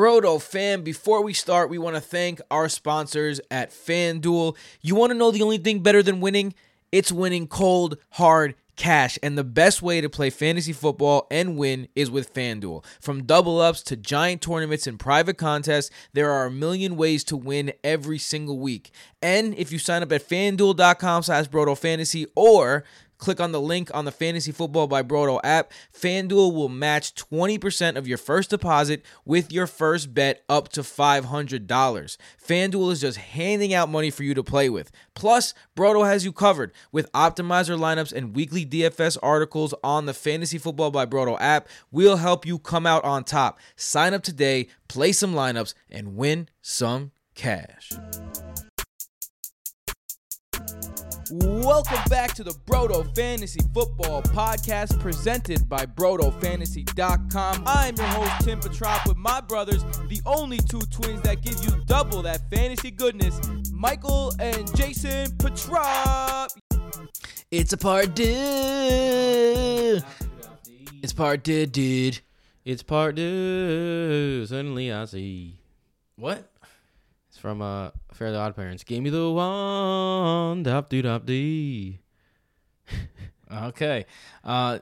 Brodo fam, before we start, we want to thank our sponsors at FanDuel. You want to know the only thing better than winning? It's winning cold, hard cash. And the best way to play fantasy football and win is with FanDuel. From double ups to giant tournaments and private contests, there are a million ways to win every single week. And if you sign up at fanduel.com slash Brodo Fantasy or Click on the link on the Fantasy Football by Brodo app. FanDuel will match 20% of your first deposit with your first bet up to $500. FanDuel is just handing out money for you to play with. Plus, Brodo has you covered with optimizer lineups and weekly DFS articles on the Fantasy Football by Brodo app. We'll help you come out on top. Sign up today, play some lineups, and win some cash. Welcome back to the Brodo Fantasy Football Podcast presented by BrodoFantasy.com. I'm your host, Tim Petrop, with my brothers, the only two twins that give you double that fantasy goodness, Michael and Jason Petrop. It's a part two. It's part two, dude. It's part two. Suddenly I see. What? From uh Fairly Odd Parents. Give me the one. Dop doo dop dee. Okay. Uh,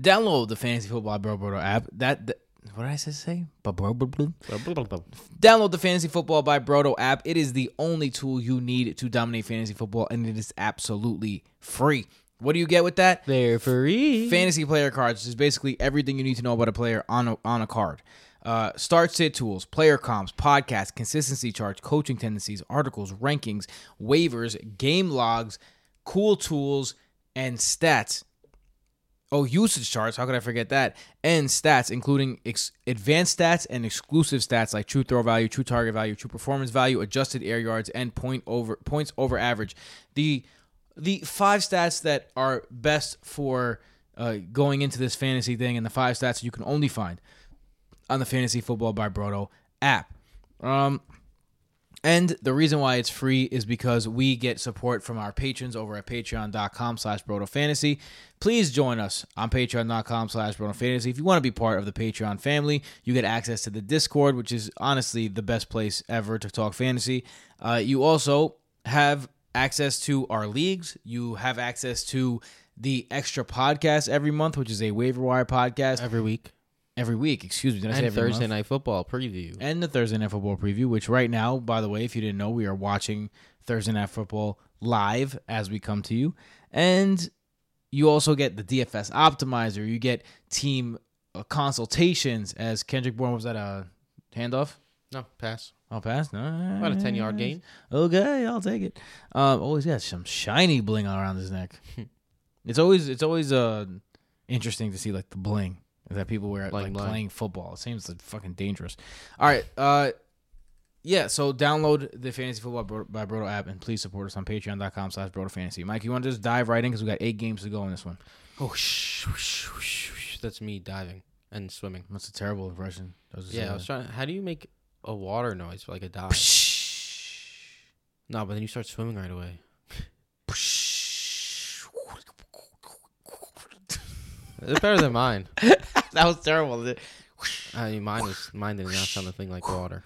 download the Fantasy Football Bro Brodo app. That, that what did I say? Download the Fantasy Football by Brodo app. It is the only tool you need to dominate fantasy football, and it is absolutely free. What do you get with that? They're free. Fantasy player cards which is basically everything you need to know about a player on a, on a card. Uh, start sit tools, player comps, podcasts, consistency charts, coaching tendencies, articles, rankings, waivers, game logs, cool tools, and stats. Oh, usage charts. How could I forget that? And stats, including ex- advanced stats and exclusive stats like true throw value, true target value, true performance value, adjusted air yards, and point over points over average. The the five stats that are best for uh, going into this fantasy thing, and the five stats you can only find on the Fantasy Football by Brodo app. Um, and the reason why it's free is because we get support from our patrons over at patreon.com slash fantasy. Please join us on patreon.com slash fantasy. If you want to be part of the Patreon family, you get access to the Discord, which is honestly the best place ever to talk fantasy. Uh, you also have access to our leagues. You have access to the extra podcast every month, which is a waiver wire podcast every week. Every week. Excuse me, did I say And every Thursday month? night football preview. and the Thursday Night Football preview, which right now, by the way, if you didn't know, we are watching Thursday Night Football live as we come to you. And you also get the DFS optimizer. You get team uh, consultations as Kendrick Bourne was that a handoff? No, pass. I'll pass. No, About a 10 yard gain. Okay, I'll take it. Um, always got some shiny bling around his neck. it's always it's always uh interesting to see like the bling that people were at Bling, like playing football. It seems like fucking dangerous. All right, uh, yeah. So download the Fantasy Football by Brodo app and please support us on Patreon.com/slash Brodo Fantasy. Mike, you want to just dive right in because we got eight games to go in this one. Oh, shh, shh, shh, shh. That's me diving and swimming. That's a terrible impression. Yeah, I was trying. How do you make a water noise for like a dive? No, but then you start swimming right away. It's better than mine. that was terrible. I mean, mine was mine did not sound a thing like water.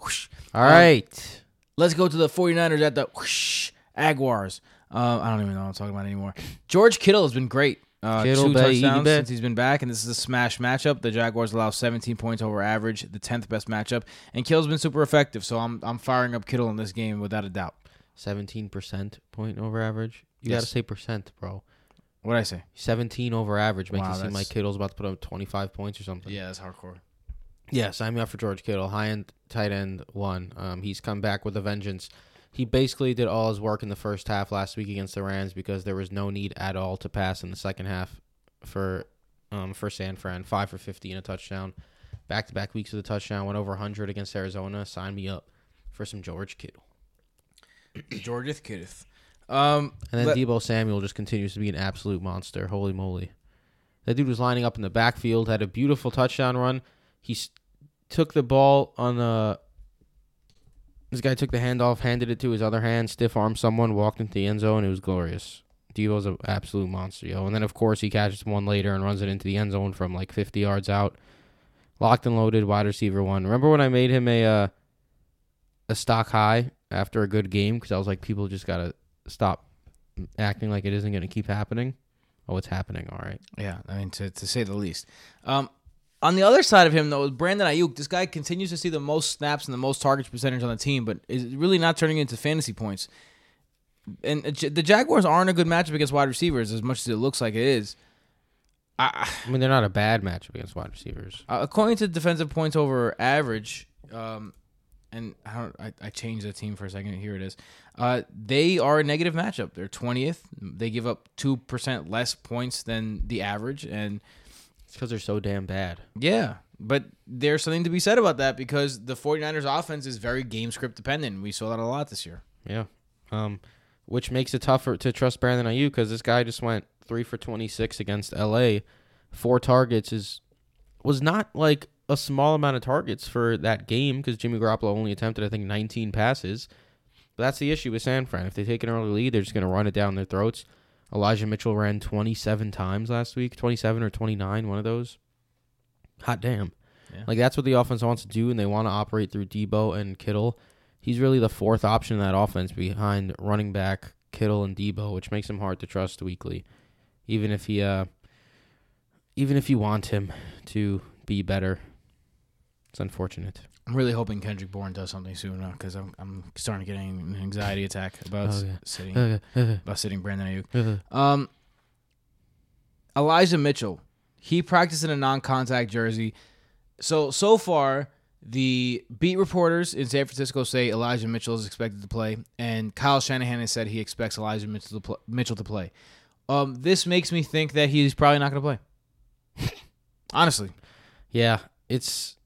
All All right. Let's go to the 49ers at the whoosh, Aguars. Uh, I don't even know what I'm talking about anymore. George Kittle has been great. Uh, Kittle, two baby, touchdowns since he's been back, and this is a smash matchup. The Jaguars allow 17 points over average, the 10th best matchup, and Kittle's been super effective. So I'm I'm firing up Kittle in this game without a doubt. Seventeen percent point over average. You Yes. gotta say percent, bro. What did I say? Seventeen over average makes Wow, it seem that's- like Kittle's about to put up twenty five points or something. Yeah, that's hardcore. Yeah, sign me up for George Kittle, high end tight end one. Um, he's come back with a vengeance. He basically did all his work in the first half last week against the Rams because there was no need at all to pass in the second half for um for San Fran. Five for fifty and a touchdown. Back to back weeks of a touchdown. Went over hundred against Arizona. Sign me up for some George Kittle. George Kittle. Um, And then let- Deebo Samuel just continues to be an absolute monster. Holy moly. That dude was lining up in the backfield, had a beautiful touchdown run. He s- took the ball on the. This guy took the handoff, handed it to his other hand, stiff armed someone, walked into the end zone. It was glorious. Deebo's an absolute monster, yo. And then, of course, he catches one later and runs it into the end zone from like 50 yards out. locked and loaded wide receiver one. Remember when I made him a uh, a stock high after a good game because I was like, people just gotta stop acting like it isn't gonna keep happening. Oh, it's happening. All right. Yeah, I mean to to say the least. Um, on the other side of him though, Brandon Aiyuk. This guy continues to see the most snaps and the most targets percentage on the team, but is really not turning into fantasy points. And the Jaguars aren't a good matchup against wide receivers as much as it looks like it is. I, I mean, they're not a bad matchup against wide receivers. Uh, according to defensive points over average, um, and I, don't. I, I changed the team for a second. Here it is. Uh, they are a negative matchup. They're twentieth. They give up two percent less points than the average, and it's because they're so damn bad. Yeah, but there's something to be said about that because the 49ers offense is very game script dependent. We saw that a lot this year. Yeah. Um, which makes it tougher to trust Brandon Aiyuk because this guy just went three for 26 against LA. Four targets is was not like a small amount of targets for that game because Jimmy Garoppolo only attempted I think 19 passes. But that's the issue with San Fran. If they take an early lead, they're just going to run it down their throats. Elijah Mitchell ran 27 times last week, 27 or 29, one of those. Hot damn. Yeah. Like that's what the offense wants to do, and they want to operate through Deebo and Kittle. He's really the fourth option in that offense behind running back Kittle and Deebo, which makes him hard to trust weekly. Even if he, uh, even if you want him to be better, it's unfortunate. I'm really hoping Kendrick Bourne does something soon because I'm I'm starting to get an anxiety attack about oh, yeah. sitting about sitting Brandon Aiyuk. um, Elijah Mitchell, he practiced in a non-contact jersey. So so far, the beat reporters in San Francisco say Elijah Mitchell is expected to play, and Kyle Shanahan has said he expects Elijah Mitchell to play. Mitchell to play. Um, this makes me think that he's probably not going to play. Honestly, yeah, it's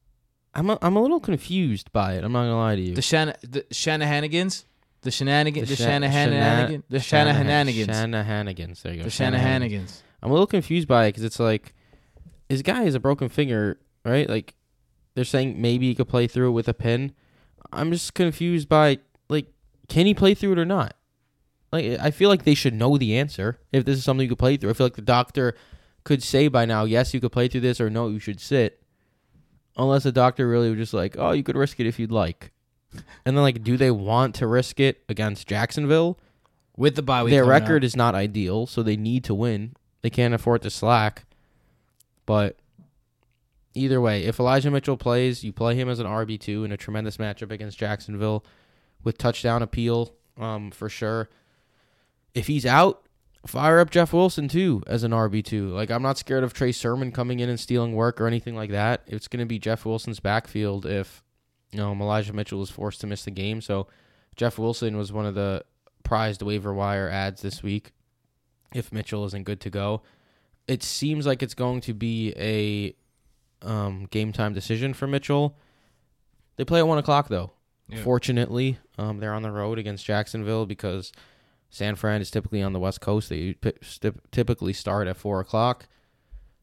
I'm a, I'm a little confused by it. I'm not gonna lie to you. The Shan the Shanahanigans, the shenanigans, the, the Shanahanigans, the Shanahanigans, Shanahanigans. There you go. The Shanahanigans. I'm a little confused by it because it's like, his guy has a broken finger, right? Like, they're saying maybe he could play through it with a pin. I'm just confused by like, can he play through it or not? Like, I feel like they should know the answer if this is something you could play through. I feel like the doctor could say by now, yes, you could play through this, or no, you should sit unless a doctor really was just like, oh, you could risk it if you'd like. And then like, do they want to risk it against Jacksonville? With the bye week, their record out. is not ideal, so they need to win. They can't afford to slack. But either way, if Elijah Mitchell plays, you play him as an RB two in a tremendous matchup against Jacksonville with touchdown appeal, um, for sure. If he's out, fire up Jeff Wilson too as an RB two. Like I'm not scared of Trey Sermon coming in and stealing work or anything like that. It's going to be Jeff Wilson's backfield if you know Elijah Mitchell is forced to miss the game. So Jeff Wilson was one of the prized waiver wire ads this week. If Mitchell isn't good to go, it seems like it's going to be a um, game time decision for Mitchell. They play at one o'clock though. Yeah. Fortunately, um, they're on the road against Jacksonville because San Fran is typically on the West Coast. They typically start at four o'clock.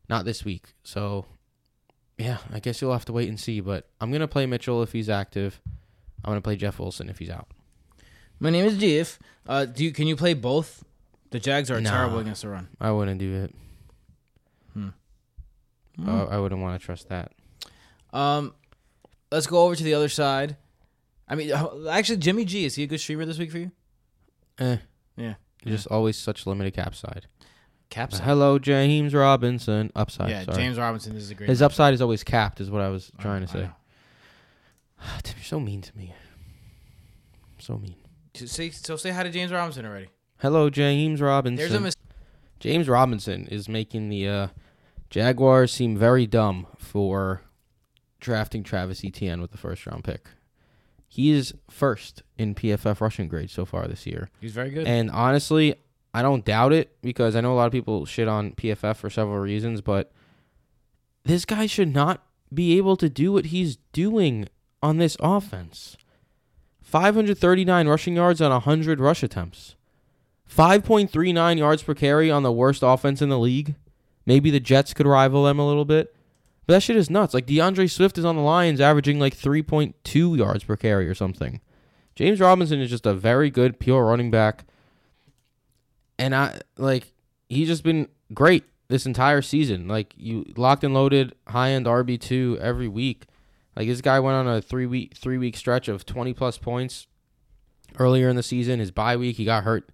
Not this week. So, yeah, I guess you'll have to wait and see. But I'm gonna play Mitchell if he's active. I'm gonna play Jeff Wilson if he's out. My name is Jeff. Uh, do you can you play both? The Jags are nah, terrible against the run. I wouldn't do it. Hmm. Uh, I wouldn't want to trust that. Um, let's go over to the other side. I mean, actually, Jimmy G is he a good streamer this week for you? Eh. Yeah. Just always such limited cap side. Cap side. Hello, James Robinson. Upside. Yeah, sorry. James Robinson is a great. His upside is always capped, is what I was trying to say. Tim, you're so mean to me. So mean. Say, so say hi to James Robinson already. Hello, James Robinson. There's a mis- James Robinson is making the uh, Jaguars seem very dumb for drafting Travis Etienne with the first round pick. He is first in PFF rushing grade so far this year. He's very good. And honestly, I don't doubt it because I know a lot of people shit on PFF for several reasons, but this guy should not be able to do what he's doing on this offense. 539 rushing yards on 100 rush attempts. 5.39 yards per carry on the worst offense in the league. Maybe the Jets could rival them a little bit. But that shit is nuts. Like DeAndre Swift is on the Lions averaging like 3.2 yards per carry or something. James Robinson is just a very good pure running back. And I like he's just been great this entire season. Like you locked and loaded high end RB two every week. Like this guy went on a three week three week stretch of twenty plus points earlier in the season. His bye week, he got hurt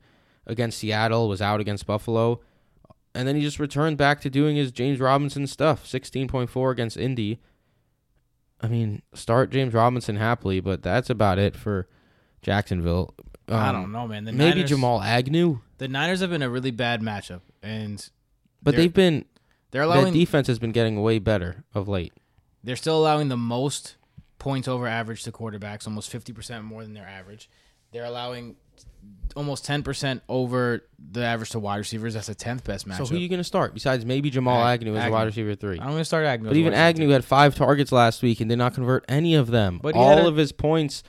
against Seattle, was out against Buffalo, and then he just returned back to doing his James Robinson stuff. Sixteen point four against Indy. I mean, start James Robinson happily, but that's about it for Jacksonville. I Um, don't know, man. The maybe Niners, Jamal Agnew, The Niners have been a really bad matchup, and but they've been they're their allowing defense has been getting way better of late. they're still allowing the most points over average to quarterbacks, almost fifty percent more than their average. They're allowing almost ten percent over the average to wide receivers. That's a tenth best matchup. So who are you going to start besides maybe Jamal Ag- Agnew as a wide receiver three? I'm going to start Agnew. But even Agnew had five targets last week and did not convert any of them. But he had All a- of his points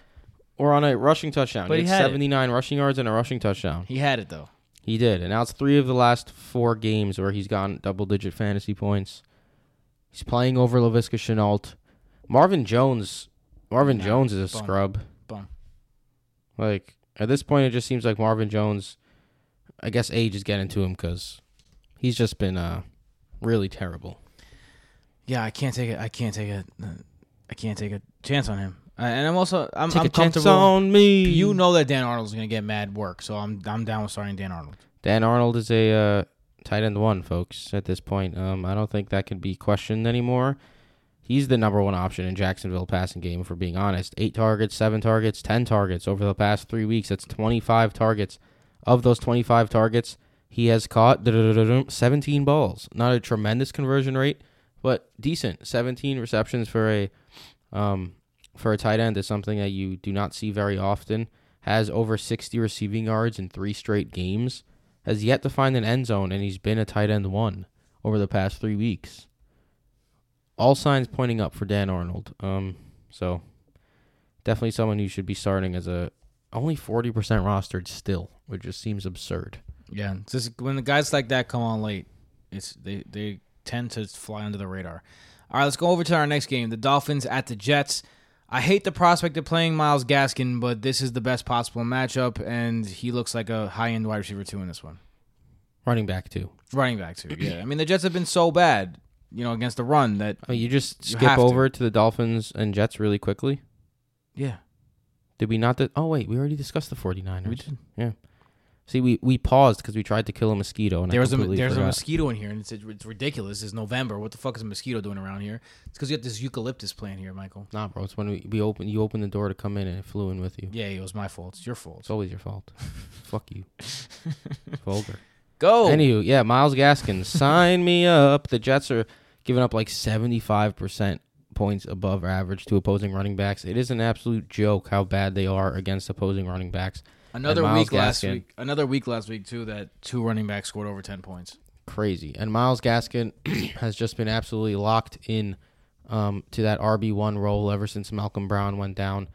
were on a rushing touchdown. But he he had had it. 79 rushing yards and a rushing touchdown. He had it though. He did. And now it's three of the last four games where he's gotten double digit fantasy points. He's playing over Laviska Shenault. Marvin Jones. Marvin Nah, Jones is a bum. scrub. Bum. Like, at this point, it just seems like Marvin Jones, I guess age is getting to him because he's just been uh, really terrible. Yeah, I can't take it. I can't take it. I can't take a chance on him. And I'm also I'm, Take I'm a chance comfortable. on me. You know that Dan Arnold's to get mad work, so I'm I'm down with starting Dan Arnold. Dan Arnold is a uh, tight end one, folks. At this point, um, I don't think that can be questioned anymore. He's the number one option in Jacksonville passing game. If we're being honest, eight targets, seven targets, ten targets over the past three weeks. That's twenty-five targets. Of those twenty-five targets, he has caught seventeen balls. Not a tremendous conversion rate, but decent. Seventeen receptions for a um, for a tight end is something that you do not see very often. Has over sixty receiving yards in three straight games has yet to find an end zone, and he's been a tight end one over the past three weeks. All signs pointing up for Dan Arnold. Um, so definitely someone who should be starting as a only forty percent rostered still, which just seems absurd. Yeah, just when the guys like that come on late, it's they they tend to fly under the radar. All right, let's go over to our next game: the Dolphins at the Jets. I hate the prospect of playing Myles Gaskin, but this is the best possible matchup, and he looks like a high end wide receiver too in this one. Running back too. Running back too. Yeah, I mean the Jets have been so bad, you know, against the run that mean, you just You skip have to. over to the Dolphins and Jets really quickly. yeah, Did we not? Di- oh wait, we already discussed the 49ers. we did. Yeah. See, we, we paused because we tried to kill a mosquito, and There I was a there's a mosquito in here, and it's it's ridiculous. It's November. What the fuck is a mosquito doing around here? It's because you have this eucalyptus plant here, Michael. Nah, bro, it's when we, we open you open the door to come in and it flew in with you. Yeah, it was my fault. It's your fault. It's always your fault. Fuck you. Vulgar. Go. Anywho, yeah, Myles Gaskin, sign me up. The Jets are giving up like 75% points above average to opposing running backs. It is an absolute joke how bad they are against opposing running backs. Another week last week. Another week last week too that two running backs scored over ten points. Crazy. And Myles Gaskin has just been absolutely locked in um, to that RB1 role ever since Malcolm Brown went down.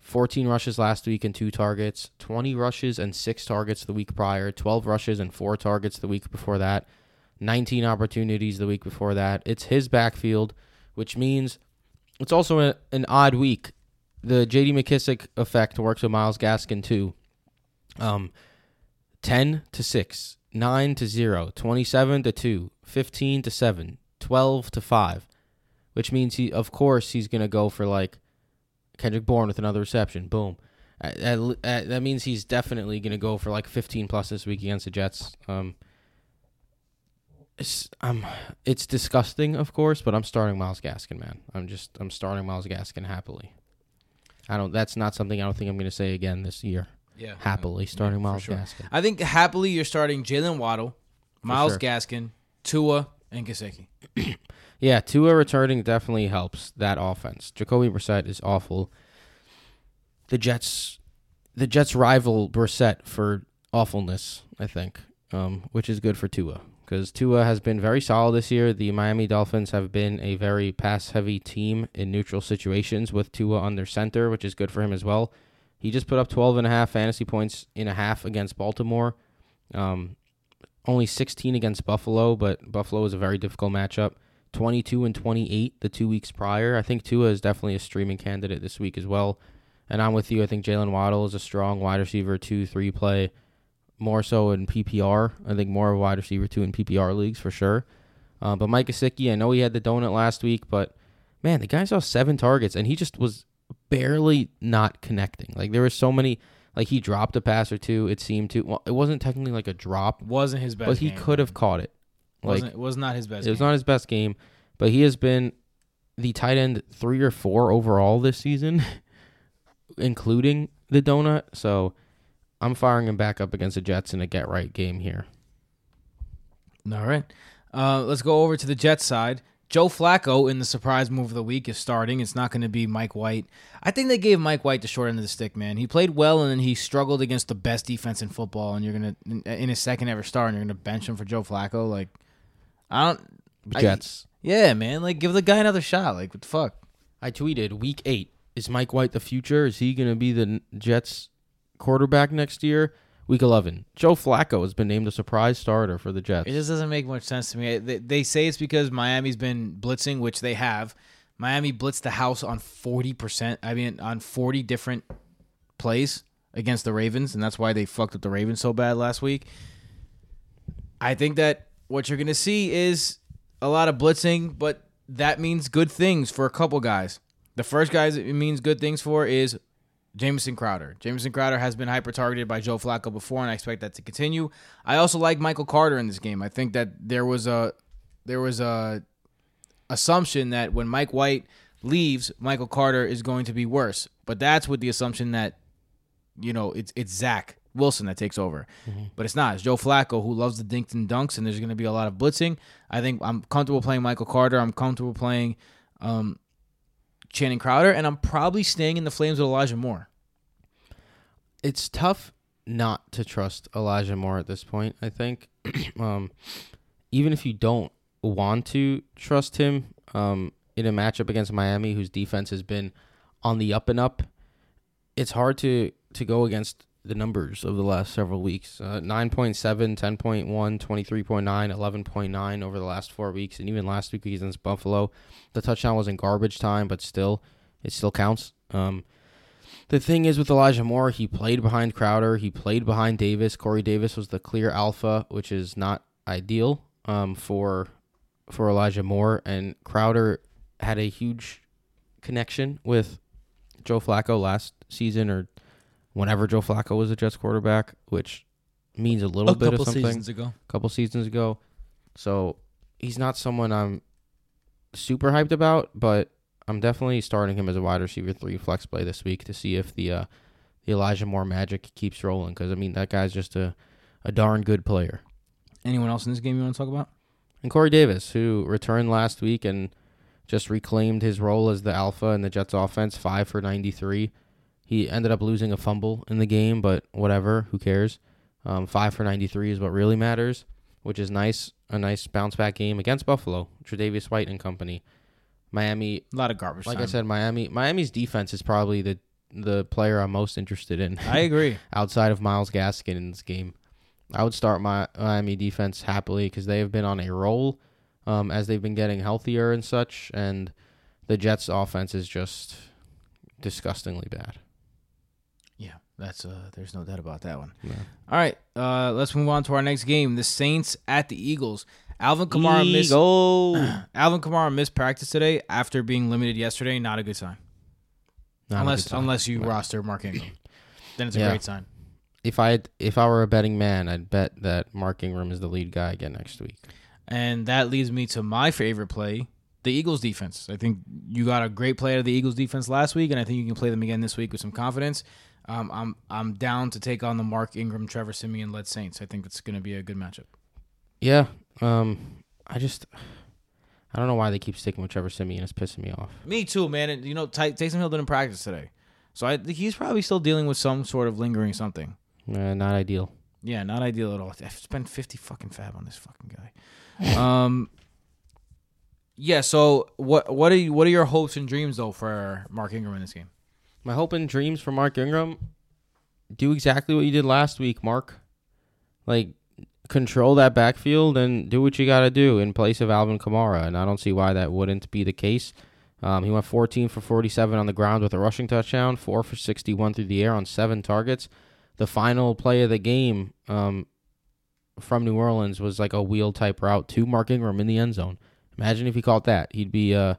14 rushes last week and two targets, 20 rushes and six targets the week prior, 12 rushes and four targets the week before that, 19 opportunities the week before that. It's his backfield, which means it's also a, an odd week. The J.D. McKissic effect works with Myles Gaskin too. Um, 10 to 6, 9 to 0, 27 to 2, 15 to 7, 12 to 5, which means he, of course, he's going to go for like Kendrick Bourne with another reception. Boom. Uh, uh, uh, that means he's definitely going to go for like 15 plus this week against the Jets. Um, it's um, it's disgusting, of course, but I'm starting Myles Gaskin, man. I'm just I'm starting Myles Gaskin happily. I don't. That's not something I don't think I'm going to say again this year. Yeah, Happily starting for Miles sure. Gaskin. I think happily you're starting Jalen Waddle, Miles sure. Gaskin, Tua, and Gesicki. Yeah, Tua returning definitely helps that offense. Jacoby Brissett is awful. The Jets, the Jets rival Brissett for awfulness, I think, um, which is good for Tua because Tua has been very solid this year. The Miami Dolphins have been a very pass-heavy team in neutral situations with Tua on their center, which is good for him as well. He just put up 12 and a half fantasy points in a half against Baltimore. Um, only 16 against Buffalo, but Buffalo is a very difficult matchup. 22 and 28 the two weeks prior. I think Tua is definitely a streaming candidate this week as well. And I'm with you. I think Jalen Waddle is a strong wide receiver, two, three play. More so in PPR. I think more of a wide receiver two in PPR leagues for sure. Uh, but Mike Gesicki, I know he had the donut last week, but man, the guy saw seven targets and he just was barely not connecting. Like there were so many. Like he dropped a pass or two. It seemed to. Well, it wasn't technically like a drop, Wasn't his best, but he game, could have caught it. Like Wasn't, it was not his best. it was game. not his best game, but he has been the tight end three or four overall this season, including the donut. So I'm firing him back up against the Jets in a get right game here. All right. Uh, let's go over to the Jets side. Joe Flacco in the surprise move of the week is starting. It's not going to be Mike White. I think they gave Mike White the short end of the stick, man. He played well and then he struggled against the best defense in football. And you're gonna in his second ever start, and you're gonna bench him for Joe Flacco. Like, I don't. I- Jets. Yeah, man. Like, give the guy another shot. Like, what the fuck? I, tweeted week eight. Is Mike White the future? Is he going to be the Jets quarterback next year? Week 11. Joe Flacco has been named a surprise starter for the Jets. It just doesn't make much sense to me. They, they say it's because Miami's been blitzing, which they have. Miami blitzed the house on 40%, I mean, on 40 different plays against the Ravens, and that's why they fucked up the Ravens so bad last week. I think that what you're going to see is a lot of blitzing, but that means good things for a couple guys. The first guys it means good things for is Jamison Crowder. Jamison Crowder has been hyper targeted by Joe Flacco before, and I expect that to continue. I also like Michael Carter in this game. I think that there was a there was a assumption that when Mike White leaves, Michael Carter is going to be worse. But that's with the assumption that you know it's it's Zach Wilson that takes over. But it's not. It's Joe Flacco who loves the dinks and dunks, and there's going to be a lot of blitzing. I think I'm comfortable playing Michael Carter. I'm comfortable playing um, Channing Crowder, and I'm probably staying in the flames with Elijah Moore. it's tough not to trust Elijah Moore at this point. I think, um, even if you don't want to trust him, um, in a matchup against Miami, whose defense has been on the up and up, it's hard to to go against the numbers of the last several weeks. Uh, 9.7, 10.1, 23.9, 11.9 over the last four weeks, and even last week against Buffalo, the touchdown was in garbage time, but still, it still counts. Um, the thing is with Elijah Moore, he played behind Crowder, he played behind Davis. Corey Davis was the clear alpha, which is not ideal um, for for Elijah Moore, and Crowder had a huge connection with Joe Flacco last season or whenever Joe Flacco was a Jets quarterback, which means a little a bit of something seasons ago. a couple seasons ago. So he's not someone I'm super hyped about, but I'm definitely starting him as a wide receiver three flex play this week to see if the uh, the Elijah Moore magic keeps rolling. Because I mean that guy's just a a darn good player. Anyone else in this game you want to talk about? And Corey Davis, who returned last week and just reclaimed his role as the alpha in the Jets offense, five for 93. He ended up losing a fumble in the game, but whatever, who cares? Um, five for 93 is what really matters, which is nice. A nice bounce back game against Buffalo, Tre'Davious White and company. Miami, A lot of garbage. like I said, Miami. Miami's defense is probably the the player I'm most interested in I agree. outside of Myles Gaskin in this game. I would start my Miami defense happily because they have been on a roll um, as they've been getting healthier and such, and the Jets' offense is just disgustingly bad. That's uh. There's no doubt about that one. All right, uh, let's move on to our next game. The Saints at the Eagles. Alvin Kamara missed. Eagle. Alvin Kamara missed practice today after being limited yesterday. Not a good sign. Not unless good sign. unless you roster Mark Ingram, then it's a Yeah. great sign. if I if I were a betting man, I'd bet that Mark Ingram is the lead guy again next week. And that leads me to my favorite play, the Eagles defense. I think you got a great play out of the Eagles defense last week, and I think you can play them again this week with some confidence. Um, I'm I'm down to take on the Mark Ingram, Trevor Siemian led Saints. I think it's going to be a good matchup. Yeah. Um. I just. I don't know why they keep sticking with Trevor Siemian. It's pissing me off. Me too, man. And, you know, Ty- Taysom Hill didn't practice today, so I think he's probably still dealing with some sort of lingering something. Uh, not ideal. Yeah, not ideal at all. I've spent fifty fucking fab on this fucking guy. Um. Yeah. So what what are you, what are your hopes and dreams though for Mark Ingram in this game? My hope and dreams for Mark Ingram do exactly what you did last week, Mark. Like control that backfield and do what you got to do in place of Alvin Kamara, and I don't see why that wouldn't be the case. Um, he went 14 for 47 on the ground with a rushing touchdown, 4 for 61 through the air on 7 targets. the final play of the game um, from New Orleans was like a wheel type route to Mark Ingram in the end zone. Imagine if he caught that, he'd be uh,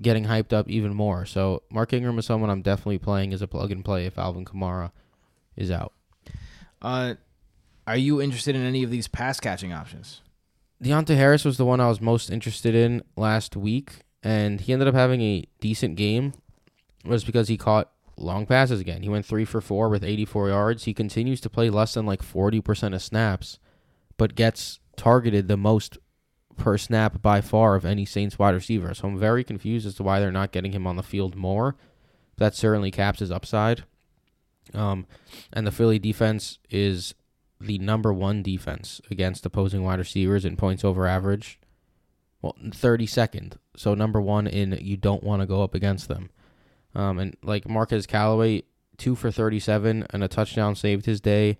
getting hyped up even more. So Mark Ingram is someone I'm definitely playing as a plug and play if Alvin Kamara is out. Uh, are you interested in any of these pass catching options? Deonte Harris was the one I was most interested in last week, and he ended up having a decent game. It Was because he caught long passes again. He went three for four with 84 yards. He continues to play less than like 40% of snaps, but gets targeted the most per snap by far of any Saints wide receiver. So I'm very confused as to why they're not getting him on the field more. That certainly caps his upside. Um, and the Philly defense is the number one defense against opposing wide receivers in points over average. Well, 32nd. So number one in you don't want to go up against them. Um, and like Marquez Callaway, two for 37 and a touchdown saved his day.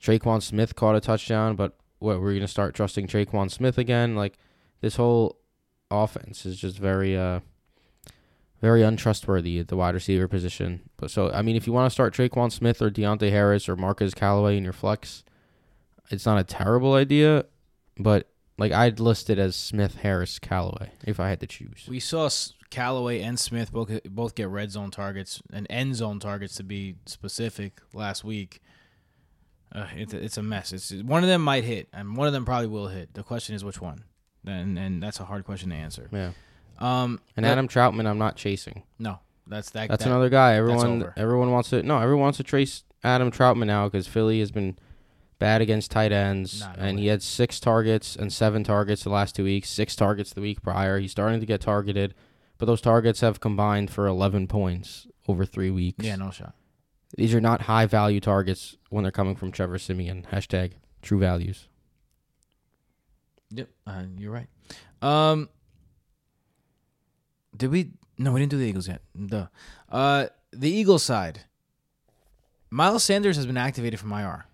Tre'Quan Smith caught a touchdown, but what we're gonna start trusting Tre'Quan Smith again? Like this whole offense is just very uh very untrustworthy at the wide receiver position. But so I mean, if you want to start Tre'Quan Smith or Deonte Harris or Marquez Callaway in your flex, it's not a terrible idea, but like I'd list it as Smith, Harris, Callaway if I had to choose. We saw Callaway and Smith both both get red zone targets and end zone targets to be specific last week. Uh, it's it's a mess. It's one of them might hit, and one of them probably will hit. The question is which one, and and that's a hard question to answer. Yeah. Um, and Adam Trautman, I'm not chasing. No, that's that. That's that, another guy. Everyone everyone wants to no. Everyone wants to trace Adam Trautman now because Philly has been bad against tight ends, nah, no and he had six targets and seven targets the last two weeks. Six targets the week prior. He's starting to get targeted but those targets have combined for 11 points over three weeks. Yeah, no shot. These are not high value targets when they're coming from Trevor Siemian. Hashtag true values. Yep, uh, you're right. Um, did we? No, we didn't do the Eagles yet. Duh. Uh, the Eagles side. Miles Sanders has been activated from IR.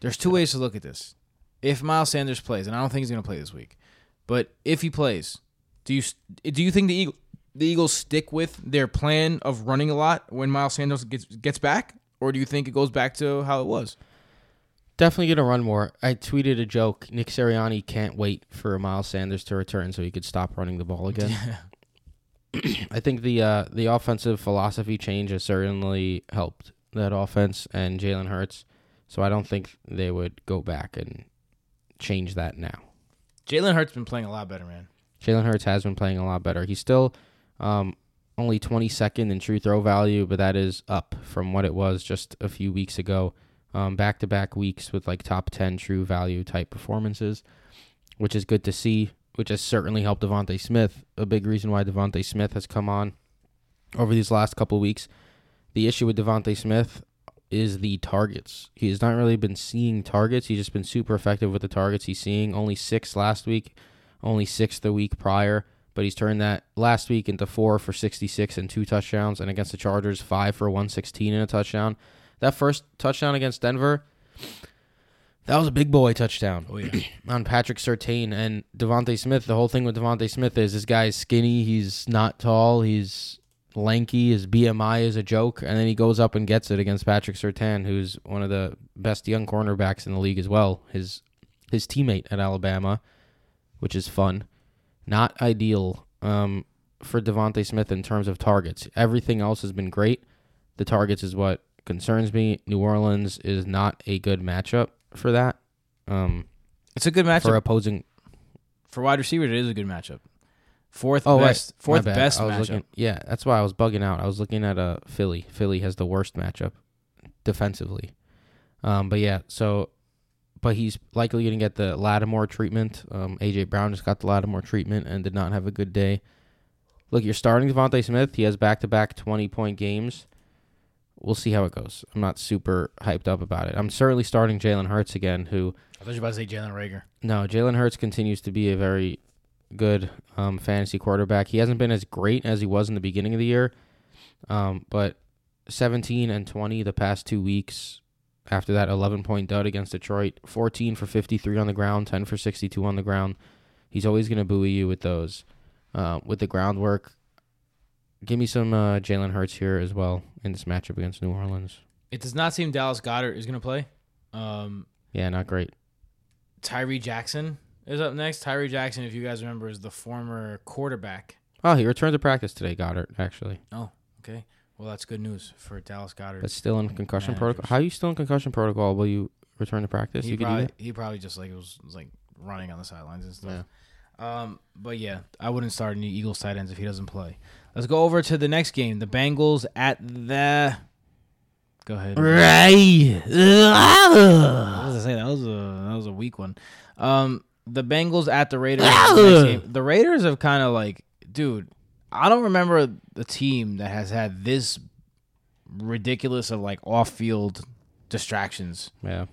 There's two ways to look at this. If Miles Sanders plays, and I don't think he's going to play this week, but if he plays, do you do you think the Eagle, the Eagles stick with their plan of running a lot when Miles Sanders gets gets back, or do you think it goes back to how it was? Definitely gonna run more. I tweeted a joke. Nick Sirianni can't wait for Miles Sanders to return so he could stop running the ball again. I think the uh, the offensive philosophy change has certainly helped that offense and Jalen Hurts. So I don't think they would go back and change that now. Jalen Hurts been playing a lot better, man. Jalen Hurts has been playing a lot better. He's still um, only 22nd in true throw value, but that is up from what it was just a few weeks ago. Back to back weeks with like top 10 true value type performances, which is good to see, which has certainly helped DeVonta Smith. A big reason why DeVonta Smith has come on over these last couple weeks. The issue with DeVonta Smith is the targets. He has not really been seeing targets. He's just been super effective with the targets he's seeing. Only six last week only six the week prior, but he's turned that last week into four for 66 and two touchdowns, and against the Chargers, five for 116 and a touchdown. That first touchdown against Denver, that was a big boy touchdown oh, yeah. on Patrick Surtain and DeVonta Smith. The whole thing with DeVonta Smith is this guy's skinny, he's not tall, he's lanky, his BMI is a joke, and then he goes up and gets it against Patrick Surtain, who's one of the best young cornerbacks in the league as well. His his teammate at Alabama which is fun. Not ideal um, for DeVonta Smith in terms of targets. Everything else has been great. The targets is what concerns me. New Orleans is not a good matchup for that. Um, it's a good matchup for opposing. For wide receivers, it is a good matchup. Fourth oh, best, right. fourth best matchup. Looking, yeah, that's why I was bugging out. I was looking at a uh, Philly. Philly has the worst matchup defensively. Um, but yeah, so but he's likely going to get the Lattimore treatment. Um, AJ Brown just got the Lattimore treatment and did not have a good day. Look, you're starting DeVonta Smith. He has back-to-back 20-point games. We'll see how it goes. I'm not super hyped up about it. I'm certainly starting Jalen Hurts again, who I thought you were about to say Jalen Reagor. No, Jalen Hurts continues to be a very good um, fantasy quarterback. He hasn't been as great as he was in the beginning of the year, um, but 17 and 20 the past two weeks after that 11 point dud against Detroit. 14 for 53 on the ground, 10 for 62 on the ground. He's always going to buoy you with those. Uh, with the groundwork, give me some uh, Jalen Hurts here as well in this matchup against New Orleans. It does not seem Dallas Goedert is going to play. Um, Yeah, not great. Tyree Jackson is up next. Tyree Jackson, if you guys remember, is the former quarterback. Oh, he returned to practice today, Goedert, actually. Oh, okay. Well, that's good news for Dallas Goedert. But still in concussion managers. protocol. How are you still in concussion protocol? Will you return to practice? he you could do probably he probably just like was, was like running on the sidelines and stuff. Um, but yeah, I wouldn't start any Eagles tight ends if he doesn't play. Let's go over to the next game. The Bengals at the. Go ahead. Right. What was I say? That was a that was a weak one. Um, the Bengals at the Raiders. The Raiders have kind of like, dude. I don't remember the team that has had this ridiculous of like off field distractions. Yeah.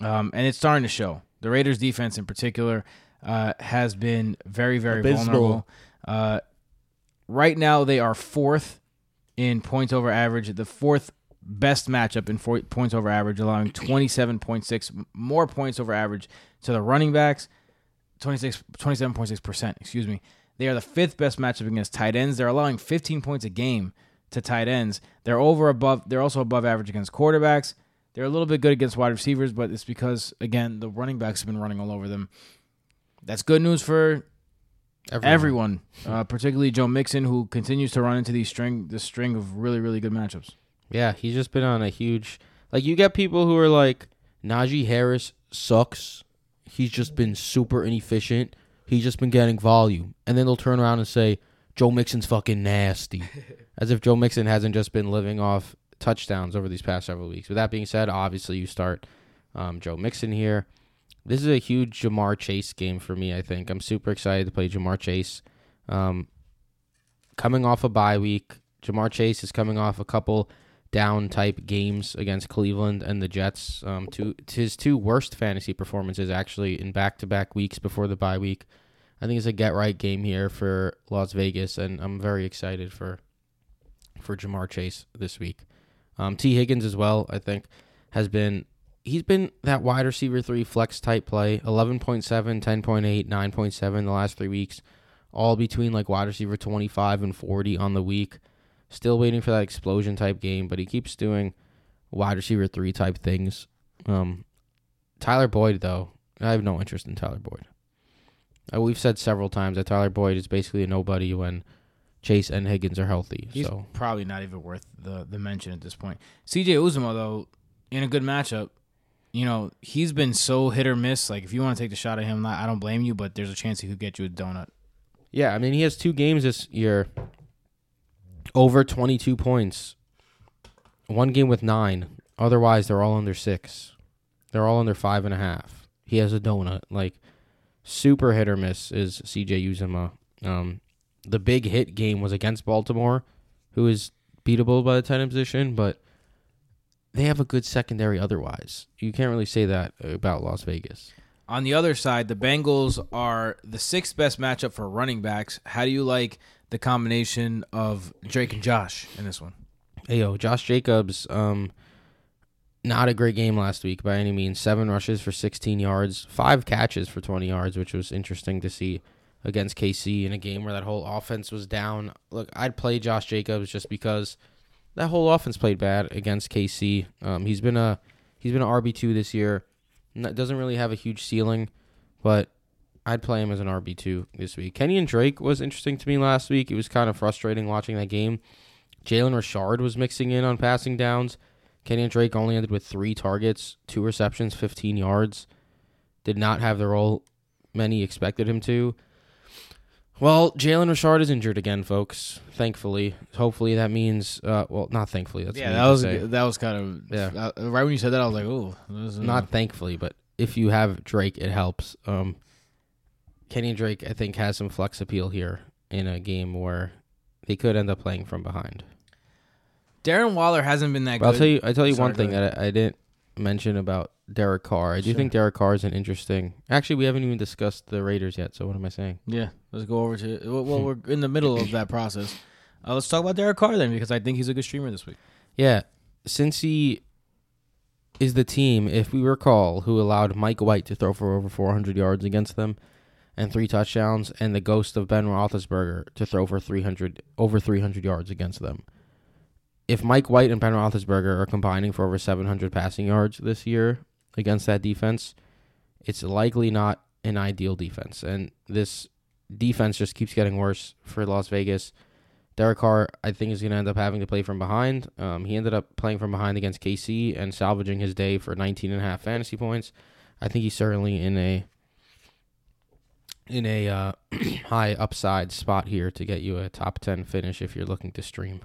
Um, and it's starting to show. The Raiders defense in particular uh, has been very, very Abysmal. vulnerable. Uh, right now, they are fourth in points over average, the fourth best matchup in four, points over average, allowing 27.6 more points over average to the running backs, 26, 27.6%, excuse me. They are the fifth best matchup against tight ends. They're allowing 15 points a game to tight ends. They're over above, they're also above average against quarterbacks. They're a little bit good against wide receivers, but it's because again the running backs have been running all over them. That's good news for everyone, uh, particularly Joe Mixon, who continues to run into these string this string of really really good matchups. Yeah, he's just been on a huge. Like you get people who are like Najee Harris sucks. He's just been super inefficient. He's just been getting volume, and then they'll turn around and say Joe Mixon's fucking nasty, as if Joe Mixon hasn't just been living off touchdowns over these past several weeks. With that being said, obviously you start um, Joe Mixon here. This is a huge Ja'Marr Chase game for me. I think I'm super excited to play Ja'Marr Chase. Um, coming off a bye week, Ja'Marr Chase is coming off a couple down type games against Cleveland and the Jets. Um, his two worst fantasy performances actually in back to back weeks before the bye week. I think it's a get right game here for Las Vegas, and I'm very excited for for Ja'Marr Chase this week. Um, Tee Higgins as well, I think, has been he's been that wide receiver three flex type play 11.7, 10.8, 9.7 the last three weeks, all between like wide receiver 25 and 40 on the week. Still waiting for that explosion type game, but he keeps doing wide receiver three type things. Um, Tyler Boyd, though, I have no interest in Tyler Boyd. Uh, we've said several times that Tyler Boyd is basically a nobody when Chase and Higgins are healthy. He's so probably not even worth the the mention at this point. CJ Uzomah though, in a good matchup, you know he's been so hit or miss. Like if you want to take the shot at him, I don't blame you, but there's a chance he could get you a donut. Yeah, I mean he has two games this year over 22 points. One game with nine. Otherwise, they're all under six. They're all under five and a half. He has a donut. Like super hit or miss is CJ Uzomah. Um, the big hit game was against Baltimore, who is beatable by the tight end position, but they have a good secondary. Otherwise, you can't really say that about Las Vegas. On the other side, the Bengals are the sixth best matchup for running backs. How do you like the combination of Drake and Josh in this one? Hey yo, Josh Jacobs, um, not a great game last week by any means. Seven rushes for 16 yards, five catches for 20 yards, which was interesting to see against KC in a game where that whole offense was down. Look, I'd play Josh Jacobs just because that whole offense played bad against KC. Um, he's been a he's been an RB two this year. Doesn't really have a huge ceiling, but I'd play him as an RB two this week. Kenyan Drake was interesting to me last week. It was kind of frustrating watching that game. Jalen Richard was mixing in on passing downs. Kenyan Drake only ended with three targets, two receptions, 15 yards. Did not have the role many expected him to. Well, Jalen Richard is injured again, folks. Thankfully, hopefully that means. Uh, well, not thankfully. That's yeah, that was that was kind of Yeah. uh, right when you said that. I was like, oh, not thankfully, but if you have Drake, it helps. Um, Kenny Drake, I think, has some flex appeal here in a game where they could end up playing from behind. Darren Waller hasn't been that But I'll tell you, I tell you Sorry, one thing that I, I didn't mention about Derek Carr. I do Sure. think Derek Carr is an interesting. Actually, we haven't even discussed the Raiders yet. So what am I saying? Yeah, let's go over to. Well, well we're in the middle of that process. Uh, let's talk about Derek Carr then, because I think he's a good streamer this week. Yeah, since he is the team, if we recall, who allowed Mike White to throw for over 400 yards against them and three touchdowns, and the ghost of Ben Roethlisberger to throw for 300 over 300 yards against them. if Mike White and Ben Roethlisberger are combining for over 700 passing yards this year against that defense, it's likely not an ideal defense. And this defense just keeps getting worse for Las Vegas. Derek Carr, I think, is going to end up having to play from behind. Um, he ended up playing from behind against KC and salvaging his day for 19 and a half fantasy points. I think he's certainly in a in a uh, high upside spot here to get you a top 10 finish if you're looking to stream.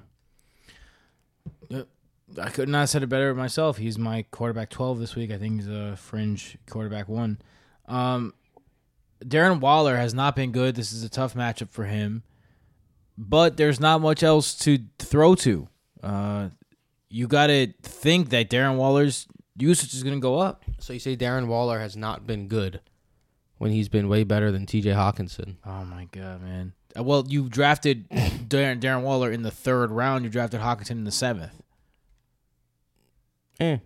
I could not have said it better myself. He's my quarterback 12 this week. I think he's a fringe quarterback one. Um, Darren Waller has not been good. This is a tough matchup for him, but there's not much else to throw to. Uh, you got to think that Darren Waller's usage is going to go up. So you say Darren Waller has not been good when he's been way better than TJ Hockenson. Oh my god, man. Uh, Well, you drafted Darren, Darren Waller in the third round. You drafted Hockenson in the seventh. Eh.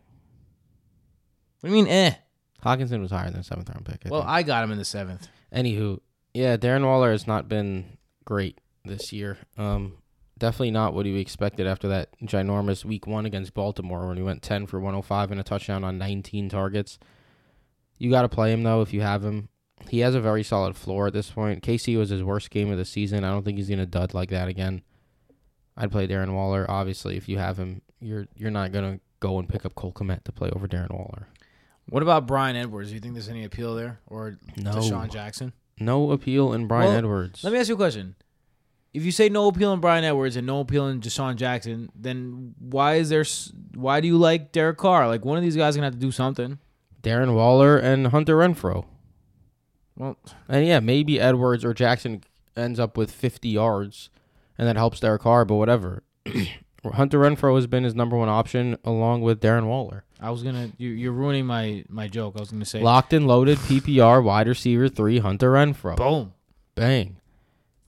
What do you mean, eh? Hockenson was higher than seventh round pick. I Well, think. I got him in the seventh. Anywho, yeah, Darren Waller has not been great this year. Um, definitely not what he expected after that ginormous week one against Baltimore when he went 10 for 105 and a touchdown on 19 targets. You got to play him, though, if you have him. He has a very solid floor at this point. KC was his worst game of the season. I don't think he's going to dud like that again. I'd play Darren Waller. Obviously, if you have him, you're you're not going to go and pick up Cole Kmet to play over Darren Waller. What about Bryan Edwards? Do you think there's any appeal there, or No. DeSean Jackson? No appeal in Brian Well, Edwards. Let me ask you a question. If you say no appeal in Bryan Edwards and no appeal in DeSean Jackson, then why is there? Why do you like Derek Carr? Like one of these guys gonna have to do something. Darren Waller and Hunter Renfrow. Well, And yeah, maybe Edwards or Jackson ends up with 50 yards, and that helps Derek Carr. But whatever. Hunter Renfrow has been his number one option along with Darren Waller. I was gonna. You, you're ruining my my joke. I was gonna say. Locked and loaded PPR wide receiver three Hunter Renfrow. Boom. Bang.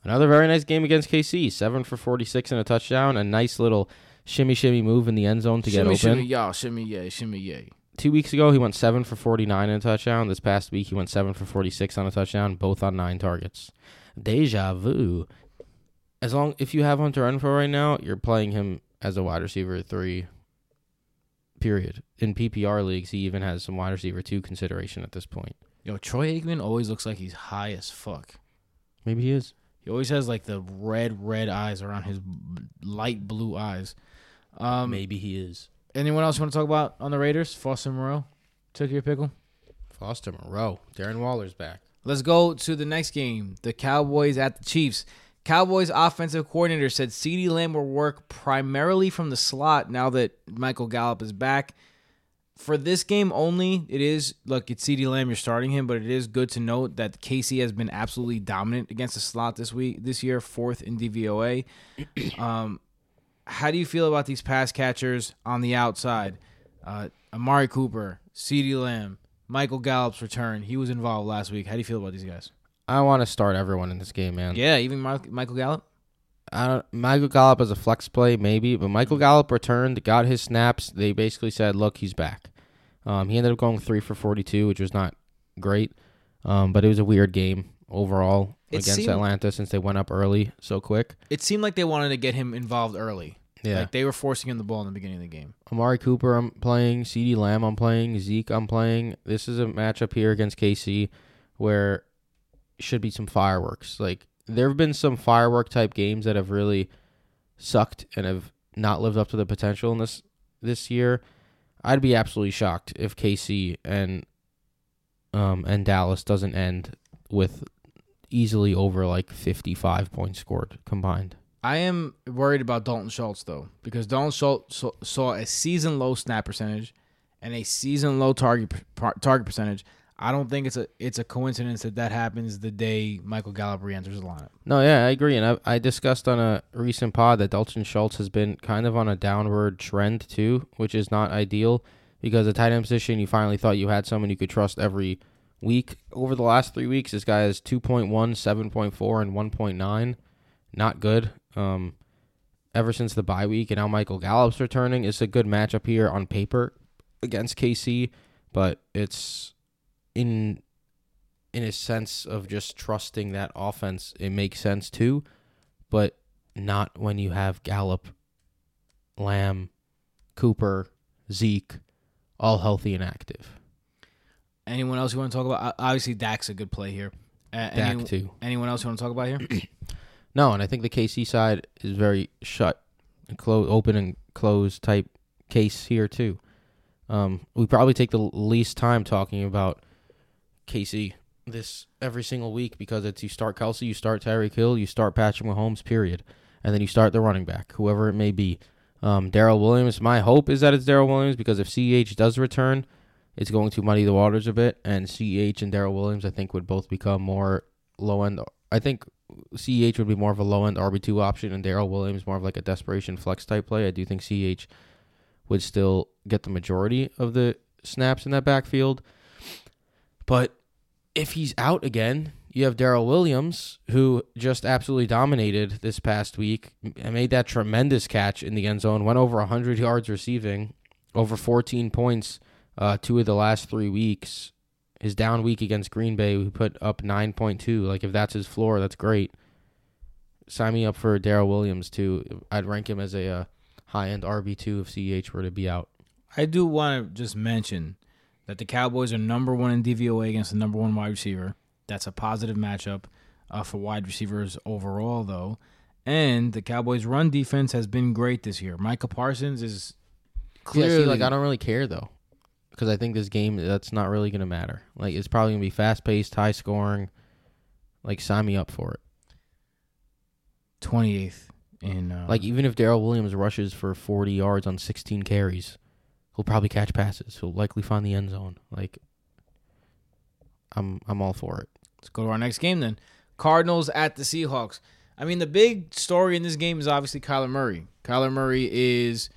Another very nice game against KC. Seven for 46 and a touchdown. A nice little shimmy shimmy move in the end zone to shimmy, get open. shimmy, y'all, shimmy, yay, shimmy, yay. Two weeks ago, he went seven for 49 and a touchdown. This past week, he went seven for 46 on a touchdown, both on nine targets. Deja vu. As long if you have Hunter Renfrow right now, you're playing him as a wide receiver three. Period. In PPR leagues, he even has some wide receiver two consideration at this point. Yo, Troy Aikman always looks like he's high as fuck. Maybe he is. He always has like the red, red eyes around his light blue eyes. Um, Maybe he is. Anyone else you want to talk about on the Raiders? Foster Moreau took your pickle. Foster Moreau. Darren Waller's back. Let's go to the next game. The Cowboys at the Chiefs. Cowboys offensive coordinator said CeeDee Lamb will work primarily from the slot now that Michael Gallup is back. For this game only, it is look, it's CeeDee Lamb, you're starting him, but it is good to note that Casey has been absolutely dominant against the slot this week this year, fourth in DVOA. Um, how do you feel about these pass catchers on the outside? Uh, Amari Cooper, CeeDee Lamb, Michael Gallup's return. He was involved last week. How do you feel about these guys? I want to start everyone in this game, man. Yeah, even Michael Gallup. I don't. Michael Gallup as a flex play, maybe, but Michael Gallup returned, got his snaps. They basically said, "Look, he's back." Um, he ended up going three for forty-two, which was not great, um, but it was a weird game overall It against seemed- Atlanta since they went up early so quick. It seemed like they wanted to get him involved early. Yeah, Like they were forcing him the ball in the beginning of the game. Amari Cooper, I'm playing. CeeDee Lamb, I'm playing. Zeke, I'm playing. This is a matchup here against KC where should be some fireworks. Like there have been some firework type games that have really sucked and have not lived up to the potential in this this year. I'd be absolutely shocked if KC and um and Dallas doesn't end with easily over like 55 points scored combined. I am worried about Dalton Schultz though, because Dalton Schultz saw- a season low snap percentage and a season low target target percentage. I don't think it's a it's a coincidence that that happens the day Michael Gallup re-enters the lineup. No, yeah, I agree, and I, I discussed on a recent pod that Dalton Schultz has been kind of on a downward trend too, which is not ideal because the tight end position you finally thought you had someone you could trust every week. Over the last three weeks, this guy is 2.1, 7.4, and 1.9. Not good. Um, ever since the bye week, and now Michael Gallup's returning, it's a good matchup here on paper against KC, but it's in in a sense of just trusting that offense, it makes sense too, but not when you have Gallup Lamb, Cooper, Zeke, all healthy and active. Anyone else you want to talk about? Obviously, Dak's a good play here. Uh, Dak any- too. Anyone else you want to talk about here? No, and I think the KC side is very shut, and close, open and closed type case here too. Um, we probably take the least time talking about KC this every single week because it's you start Kelce, you start Tyreek Hill, you start Patrick Mahomes, period, and then you start the running back, whoever it may be. Um, Darrel Williams. My hope is that it's Darrel Williams because if Ch does return, it's going to muddy the waters a bit, and Ch and Darrel Williams I think would both become more low end. I think CH would be more of a low end RB two option, and Darrel Williams more of like a desperation flex type play. I do think CH would still get the majority of the snaps in that backfield, but if he's out again, you have Darrel Williams who just absolutely dominated this past week and made that tremendous catch in the end zone. Went over hundred yards receiving, over fourteen points. Uh, two of the last three weeks his down week against Green Bay, we put up 9.2. Like, if that's his floor, that's great. Sign me up for Darrel Williams, too. I'd rank him as a uh, high end RB2 if CH were to be out. I do want to just mention that the Cowboys are number one in DVOA against the number one wide receiver. That's a positive matchup uh, for wide receivers overall, though. And the Cowboys' run defense has been great this year. Micah Parsons is clearly Yeah, see, like, I don't really care, though. Because I think this game, that's not really going to matter. Like, it's probably going to be fast paced, high scoring. Like, sign me up for it. 28th in. Uh, Like, even if Darrel Williams rushes for 40 yards on 16 carries, he'll probably catch passes. He'll likely find the end zone. Like, I'm I'm all for it. Let's go to our next game then. Cardinals at the Seahawks. I mean, the big story in this game is obviously Kyler Murray. Kyler Murray is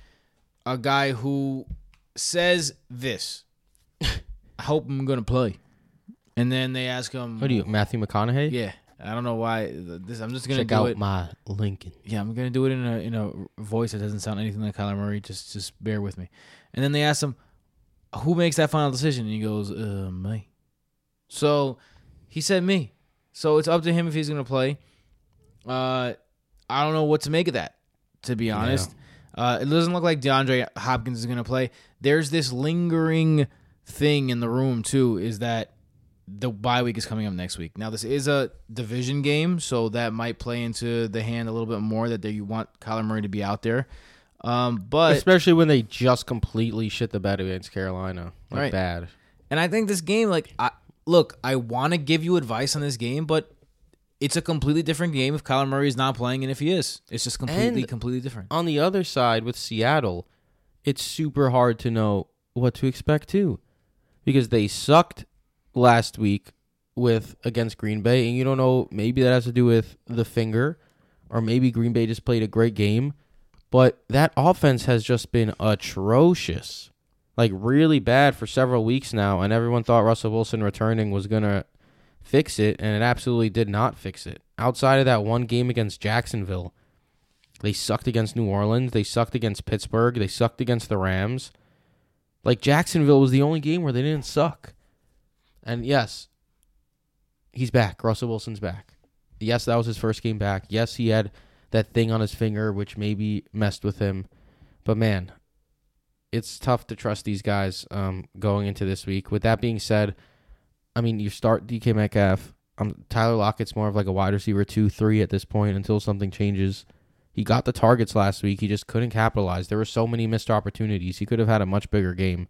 a guy who says this I hope I'm going to play. And then they ask him, What do you, Matthew McConaughey? Yeah. I don't know why. This I'm just gonna Check do out it. my Lincoln. Yeah, I'm gonna do it in a in a voice that doesn't sound anything like Kyler Murray. Just just bear with me. And then they ask him, "Who makes that final decision?" And he goes, "Uh, me." So he said me. So it's up to him if he's gonna play. Uh, I don't know what to make of that. To be honest, uh, it doesn't look like DeAndre Hopkins is gonna play. There's this lingering thing in the room too. Is that the bye week is coming up next week. Now this is a division game, so that might play into the hand a little bit more that they, you want Kyler Murray to be out there. Um, but Especially when they just completely shit the bed against Carolina. Like, Right. bad. and I think this game, like, I, look, I want to give you advice on this game, but it's a completely different game if Kyler Murray is not playing and if he is. It's just completely, And- completely different. On the other side, with Seattle, it's super hard to know what to expect, too. Because they sucked last week with against Green Bay, and you don't know, maybe that has to do with the finger, or maybe Green Bay just played a great game. But that offense has just been atrocious. Like really bad for several weeks now, and everyone thought Russell Wilson returning was gonna fix it, and it absolutely did not fix it. Outside of that one game against Jacksonville, they sucked against New Orleans, they sucked against Pittsburgh, they sucked against the Rams. Like Jacksonville was the only game where they didn't suck. And yes, he's back. Russell Wilson's back. Yes, that was his first game back. Yes, he had that thing on his finger which maybe messed with him. But man, it's tough to trust these guys um, going into this week. With that being said, I mean, you start DK Metcalf. Um, Tyler Lockett's more of like a wide receiver two, three at this point until something changes. He got the targets last week. He just couldn't capitalize. There were so many missed opportunities. He could have had a much bigger game.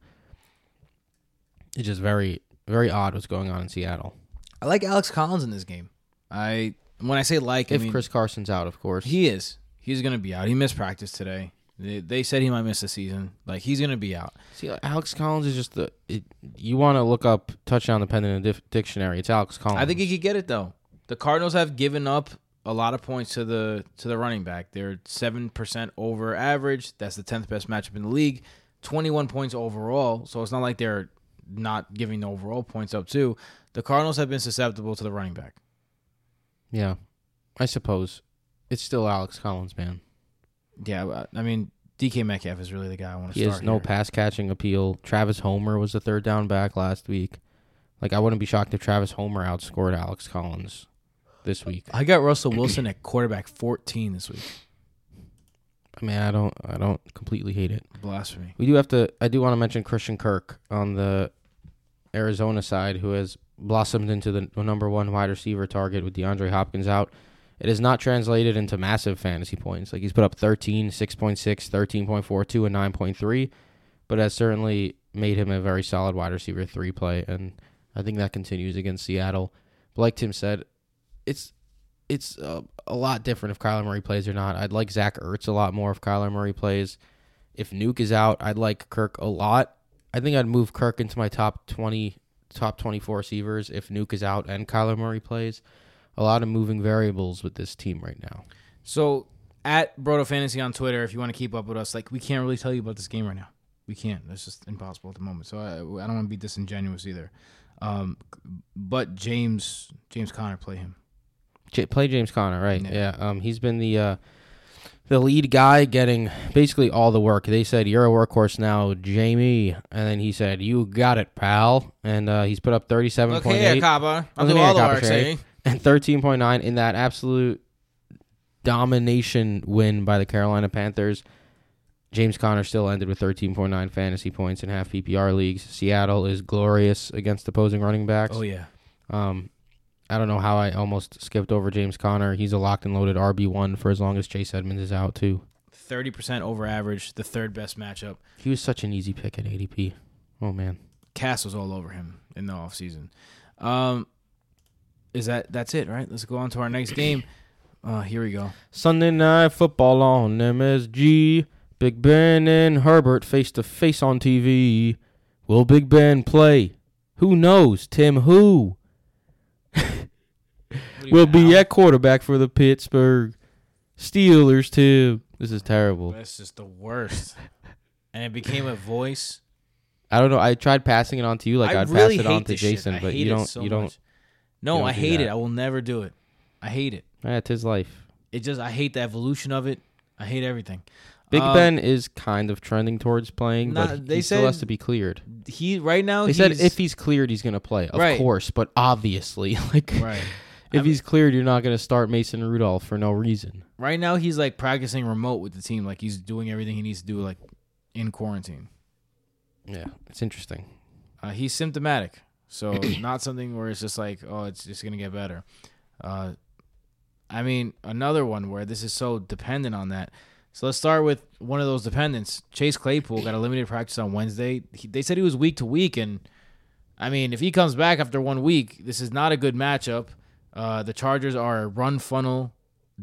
It's just very, very odd what's going on in Seattle. I like Alex Collins in this game. I when I say like, I If mean Chris Carson's out, of course. he is. He's gonna be out. He missed practice today. They, they said he might miss the season. Like he's gonna be out. See, like, Alex Collins is just the. It, you want to look up touchdown dependent in a dif- dictionary. It's Alex Collins. I think he could get it though. The Cardinals have given up a lot of points to the to the running back. They're seven percent over average. That's the tenth best matchup in the league. Twenty one points overall. So it's not like they're not giving the overall points up too. The Cardinals have been susceptible to the running back. Yeah, I suppose it's still Alex Collins, man. Yeah, I mean DK Metcalf is really the guy I want to He has no here. pass catching appeal. Travis Homer was the third down back last week. Like I wouldn't be shocked if Travis Homer outscored Alex Collins this week. I got Russell Wilson at quarterback fourteen this week. I mean, I don't, I don't completely hate it. Blasphemy. We do have to. I do want to mention Christian Kirk on the Arizona side, who has blossomed into the number one wide receiver target with DeAndre Hopkins out. It is not translated into massive fantasy points. Like he's put up 13, 6.6, 13.42, and 9.3, but has certainly made him a very solid wide receiver three play, and I think that continues against Seattle. But like Tim said, it's it's uh, a lot different if Kyler Murray plays or not. I'd like Zach Ertz a lot more if Kyler Murray plays. If Nuke is out, I'd like Kirk a lot. I think I'd move Kirk into my top 20, top 24 receivers if Nuke is out and Kyler Murray plays. A lot of moving variables with this team right now. So at Broto Fantasy on Twitter, if you want to keep up with us, like we can't really tell you about this game right now. We can't. It's just impossible at the moment. So I, I don't want to be disingenuous either. Um, but James James Conner play him. J- play James Conner, right? Yeah. Yeah. Um, he's been the uh, the lead guy, getting basically all the work. They said you're a workhorse now, Jamie, and then he said you got it, pal. And uh, he's put up 37.8. Look here, eight Kaba. I'll Look do here, all the work, see? and thirteen point nine in that absolute domination win by the Carolina Panthers. James Conner still ended with 13.9 fantasy points in half PPR leagues. Seattle is glorious against opposing running backs. Oh yeah. Um, I don't know how I almost skipped over James Conner. He's a locked and loaded RB one for as long as Chase Edmonds is out too. Thirty percent over average, the third best matchup. He was such an easy pick at ADP. Oh man, Cass was all over him in the offseason. Um, is that that's it, right? Let's go on to our next game. Uh, here we go. Sunday night football on MSG. Big Ben and Herbert face to face on TV. Will Big Ben play? Who knows? Tim who will be at quarterback for the Pittsburgh Steelers? too. this is terrible. That's just the worst. and it became a voice. I don't know. I tried passing it on to you, like I I'd really pass it on to. Jason, but you don't. so you don't. much. No, you don't I hate it. I will never do it. I hate it. That's his life. It just I hate the evolution of it. I hate everything. Big Um, Ben is kind of trending towards playing, Nah, but they he still has to be cleared. He right now They said if he's cleared, he's going to play. Of Right. course, but obviously, like right if I'm- he's cleared, you're not going to start Mason Rudolph for no reason. right now he's like practicing remote with the team. Like he's doing everything he needs to do like in quarantine. Yeah, it's interesting. Uh, he's symptomatic, so not something where it's just like, oh, it's just gonna get better. Uh, I mean, another one where this is so dependent on that. So let's start with one of those dependents. Chase Claypool got a limited practice on Wednesday. He, they said he was week to week, and I mean, if he comes back after one week, this is not a good matchup. Uh, the Chargers are a run funnel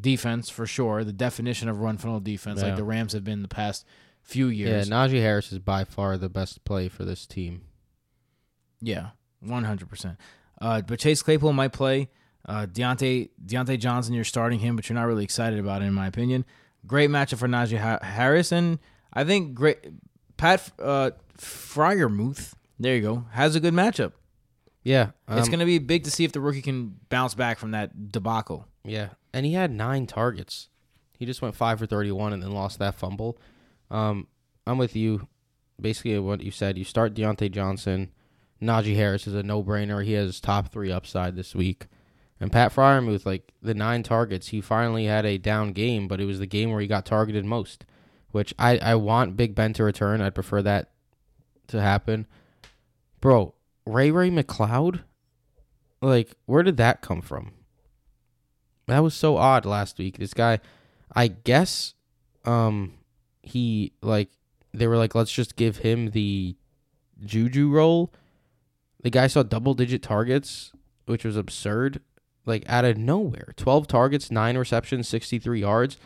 defense for sure. The definition of run funnel defense, Yeah. like the Rams have been the past few years. Yeah. Najee Harris is by far the best play for this team. Yeah, one hundred percent. Uh, but Chase Claypool might play. Uh, Diontae Diontae Johnson, you're starting him, but you're not really excited about it, in my opinion. Great matchup for Najee ha- Harris, and I think great Pat uh, Freiermuth. There you go. Has a good matchup. Yeah, it's um, going to be big to see if the rookie can bounce back from that debacle. Yeah, and he had nine targets. He just went five for thirty-one and then lost that fumble. Um, I'm with you. Basically, what you said. You start Diontae Johnson. Najee Harris is a no-brainer. He has top three upside this week. And Pat Freiermuth, like the nine targets, he finally had a down game, but it was the game where he got targeted most. Which I I want Big Ben to return. I'd prefer that to happen. Bro, Ray-Ray McCloud, like where did that come from? That was so odd last week. This guy, I guess, um, he like they were like, let's just give him the Juju role. The guy saw double digit targets, which was absurd. Like out of nowhere, twelve targets, nine receptions, sixty three yards.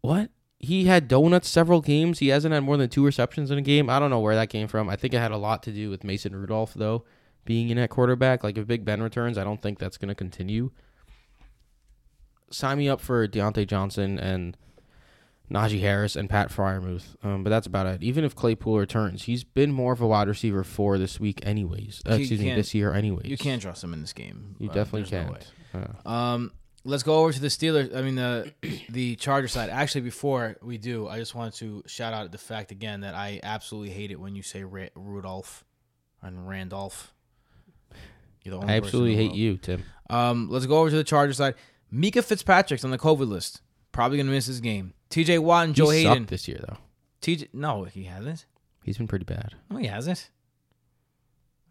What? He had donuts several games. He hasn't had more than two receptions in a game. I don't know where that came from. I think it had a lot to do with Mason Rudolph though, being in at quarterback. Like if Big Ben returns, I don't think that's going to continue sign me up for Diontae Johnson and Najee Harris and Pat Freiermuth. Um, but that's about it. Even if Claypool returns, he's been more of a wide receiver for this week, anyways. Uh, excuse me, this year, anyways. You can't trust him in this game. You Uh, definitely there's no. Yeah. Um, let's go over to the Steelers. I mean the the Charger side. Actually, before we do, I just wanted to shout out the fact again that I absolutely hate it when you say Ra- Rudolph and Randolph. You're the only I absolutely hate you, Tim. Um, let's go over to the Charger side. Minkah Fitzpatrick's on the COVID list. Probably gonna miss his game. T.J. Watt and He Joe sucked Haden. this year though. T.J. No, he hasn't. He's been pretty bad. No, he hasn't.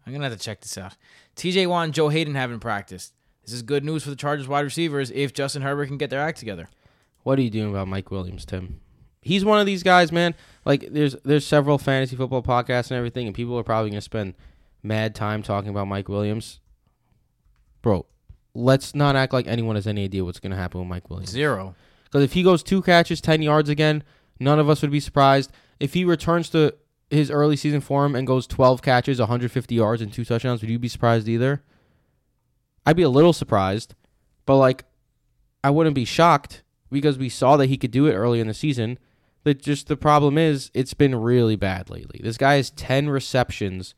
I'm gonna have to check this out. T.J. Watt and Joe Haden haven't practiced. This is good news for the Chargers wide receivers if Justin Herbert can get their act together. What are you doing about Mike Williams, Tim? He's one of these guys, man. Like there's there's several fantasy football podcasts and everything, and people are probably gonna spend mad time talking about Mike Williams. Bro, let's not act like anyone has any idea what's gonna happen with Mike Williams. Zero. Because if he goes two catches, ten yards again, none of us would be surprised. If he returns to his early season form and goes twelve catches, 150 yards, and two touchdowns, would you be surprised either? I'd be a little surprised, but like, I wouldn't be shocked because we saw that he could do it early in the season. That just the problem is it's been really bad lately. This guy has 10 receptions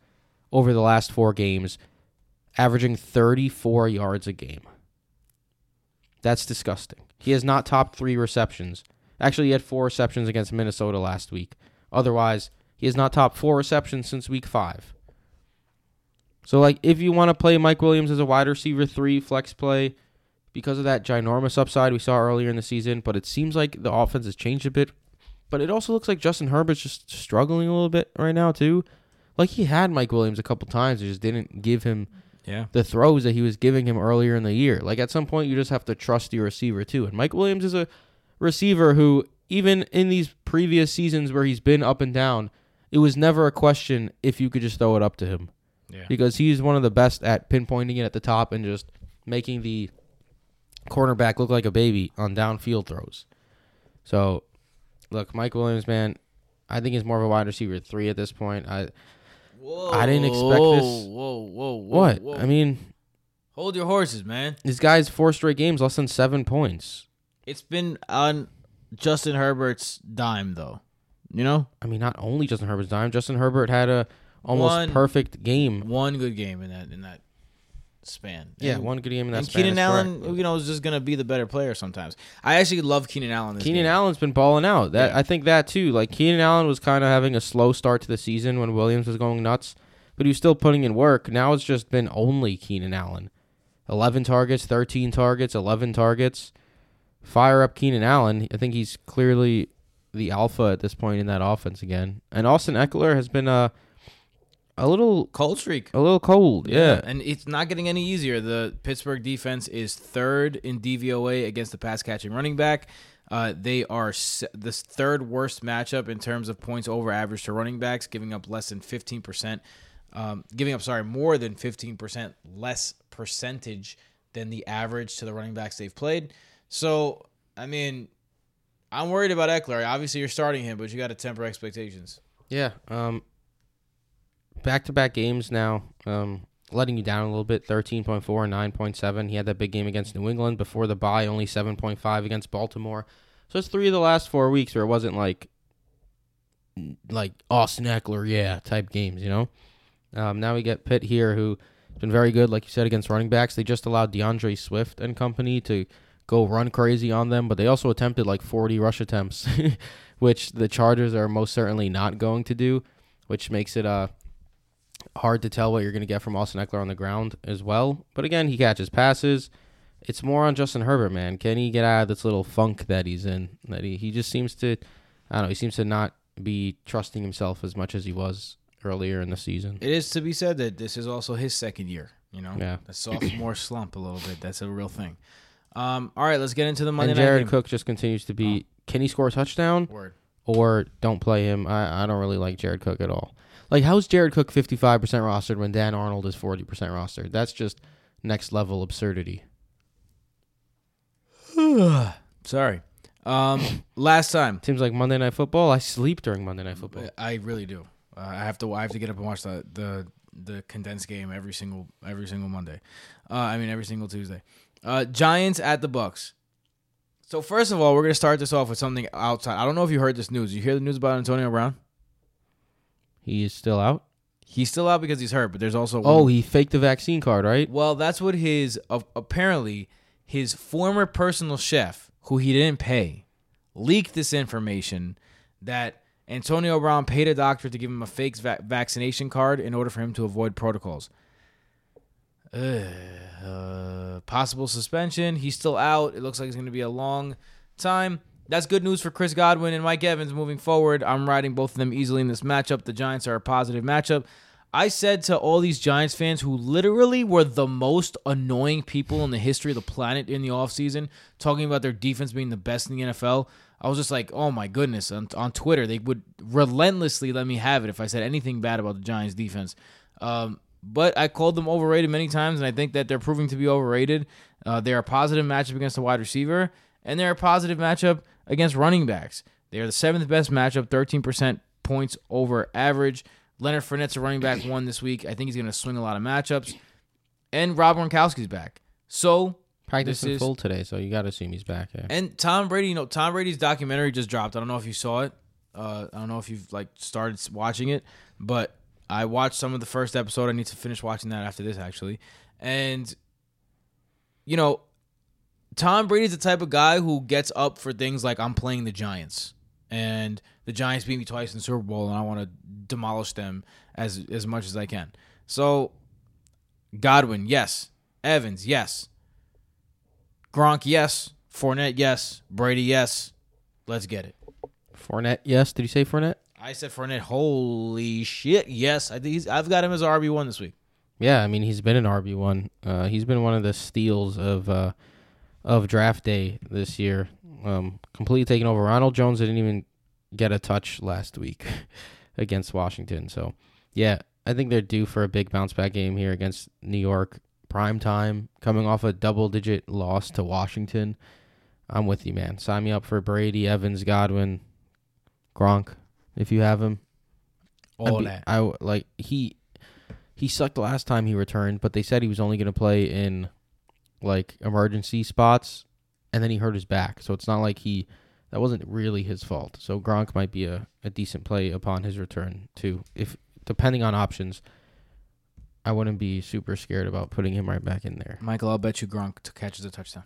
over the last four games, averaging 34 yards a game. That's disgusting. He has not topped three receptions. Actually, he had four receptions against Minnesota last week. Otherwise, he has not topped four receptions since week five. So, like, if you want to play Mike Williams as a wide receiver three flex play because of that ginormous upside we saw earlier in the season, but it seems like the offense has changed a bit. But it also looks like Justin Herbert's just struggling a little bit right now, too. Like, he had Mike Williams a couple times, he just didn't give him Yeah. the throws that he was giving him earlier in the year. Like at some point, you just have to trust your receiver too. And Mike Williams is a receiver who, even in these previous seasons where he's been up and down, it was never a question if you could just throw it up to him Yeah. because he's one of the best at pinpointing it at the top and just making the cornerback look like a baby on downfield throws. So, look, Mike Williams, man, I think he's more of a wide receiver three at this point. I Whoa, I didn't expect whoa, this. Whoa, whoa, whoa. what whoa. I mean, hold your horses, man. this guy's four straight games less than seven points. It's been on Justin Herbert's dime, though. You know, I mean, not only Justin Herbert's dime. Justin Herbert had a almost One- perfect game. one good game in that in that span. Yeah, And- one good game in that And span. Keenan Allen, correct. you know, is just gonna be the better player sometimes. I actually love Keenan Allen. Keenan game. Allen's been balling out. That Yeah. I think that too. Like Keenan Allen was kind of having a slow start to the season when Williams was going nuts, but he was still putting in work. Now it's just been only Keenan Allen. 11 targets, 13 targets, 11 targets. Fire up Keenan Allen. I think he's clearly the alpha at this point in that offense again. And Austin Ekeler has been a a little cold streak. a little cold. yeah. and it's not getting any easier. The Pittsburgh defense is third in DVOA against the pass catching running back. Uh, they are se- the third worst matchup in terms of points over average to running backs, giving up less than fifteen percent. Um, giving up, sorry, more than fifteen percent less percentage than the average to the running backs they've played. So, I mean, I'm worried about Ekeler. Obviously, you're starting him, but you got to temper expectations. Yeah. Um back to back games now. Um letting you down a little bit. 13.4 and 9.7. He had that big game against New England before the bye, only 7.5 against Baltimore. So it's three of the last four weeks where it wasn't like like Austin Ekeler, yeah, type games, you know? Um, now we get Pitt here, who has been very good, like you said, against running backs. They just allowed D'Andre Swift and company to go run crazy on them, but they also attempted like 40 rush attempts, which the Chargers are most certainly not going to do, which makes it uh hard to tell what you're going to get from Austin Ekeler on the ground as well. But again, he catches passes. It's more on Justin Herbert, man. Can he get out of this little funk that he's in? That he, he just seems to, I don't know, he seems to not be trusting himself as much as he was earlier in the season. It is to be said that this is also his second year. You know, Yeah. the sophomore slump a little bit. That's a real thing. Um, all right, let's get into the Monday and night Jared game. Cook just continues to be, can he score a touchdown Word. or don't play him? I, I don't really like Jared Cook at all. Like, how's Jared Cook 55% rostered when Dan Arnold is 40% rostered? That's just next level absurdity. Sorry. Um, last time, Seems like Monday Night Football. I sleep during Monday Night Football. I really do. Uh, I have to. I have to get up and watch the the the condensed game every single every single Monday. Uh, I mean every single Tuesday. Uh, Giants at the Bucks. So first of all, we're gonna start this off with something outside. I don't know if you heard this news. You hear the news about Antonio Brown? He is still out. He's still out because he's hurt, but there's also Oh, he faked the vaccine card, right? Well, that's what his uh, apparently his former personal chef, who he didn't pay, leaked this information that Antonio Brown paid a doctor to give him a fake va- vaccination card in order for him to avoid protocols. Ugh, uh, possible suspension. He's still out. It looks like it's going to be a long time. That's good news for Chris Godwin and Mike Evans moving forward. I'm riding both of them easily in this matchup. The Giants are a positive matchup. I said to all these Giants fans who literally were the most annoying people in the history of the planet in the offseason, talking about their defense being the best in the NFL. I was just like, oh my goodness. On, on Twitter, they would relentlessly let me have it if I said anything bad about the Giants defense. Um, but I called them overrated many times, and I think that they're proving to be overrated. Uh, they're a positive matchup against a wide receiver, and they're a positive matchup against running backs. They are the seventh best matchup, 13% points over average. Leonard Fournette's a running back one this week. I think he's going to swing a lot of matchups. And Rob Gronkowski's back. So Practicing is- full today, so you got to assume he's back. Yeah. and Tom Brady, you know, Tom Brady's documentary just dropped. I don't know if you saw it. Uh, I don't know if you've like started watching it, but I watched some of the first episode. I need to finish watching that after this, actually. And you know, Tom Brady's the type of guy who gets up for things like I'm playing the Giants, and the Giants beat me twice in the Super Bowl, and I want to demolish them as as much as I can. So, Godwin, yes. Evans, yes. Gronk, yes. Fournette, yes. Brady, yes. Let's get it. Fournette, yes. Did you say Fournette? I said Fournette. Holy shit! Yes, I think he's, I've got him as RB one this week. Yeah, I mean he's been an RB one. Uh, he's been one of the steals of uh, of draft day this year. Um, completely taken over. Ronald Jones didn't even get a touch last week against Washington. So yeah, I think they're due for a big bounce back game here against New York. Prime time, coming off a double digit loss to Washington. I'm with you, man. Sign me up for Brady, Evans, Godwin, Gronk, if you have him. All be- that. I like he he sucked the last time he returned, but they said he was only going to play in like emergency spots, and then he hurt his back. So it's not like he that wasn't really his fault. So Gronk might be a, a decent play upon his return too. If depending on options, I wouldn't be super scared about putting him right back in there. Michael, I'll bet you Gronk to catches a touchdown.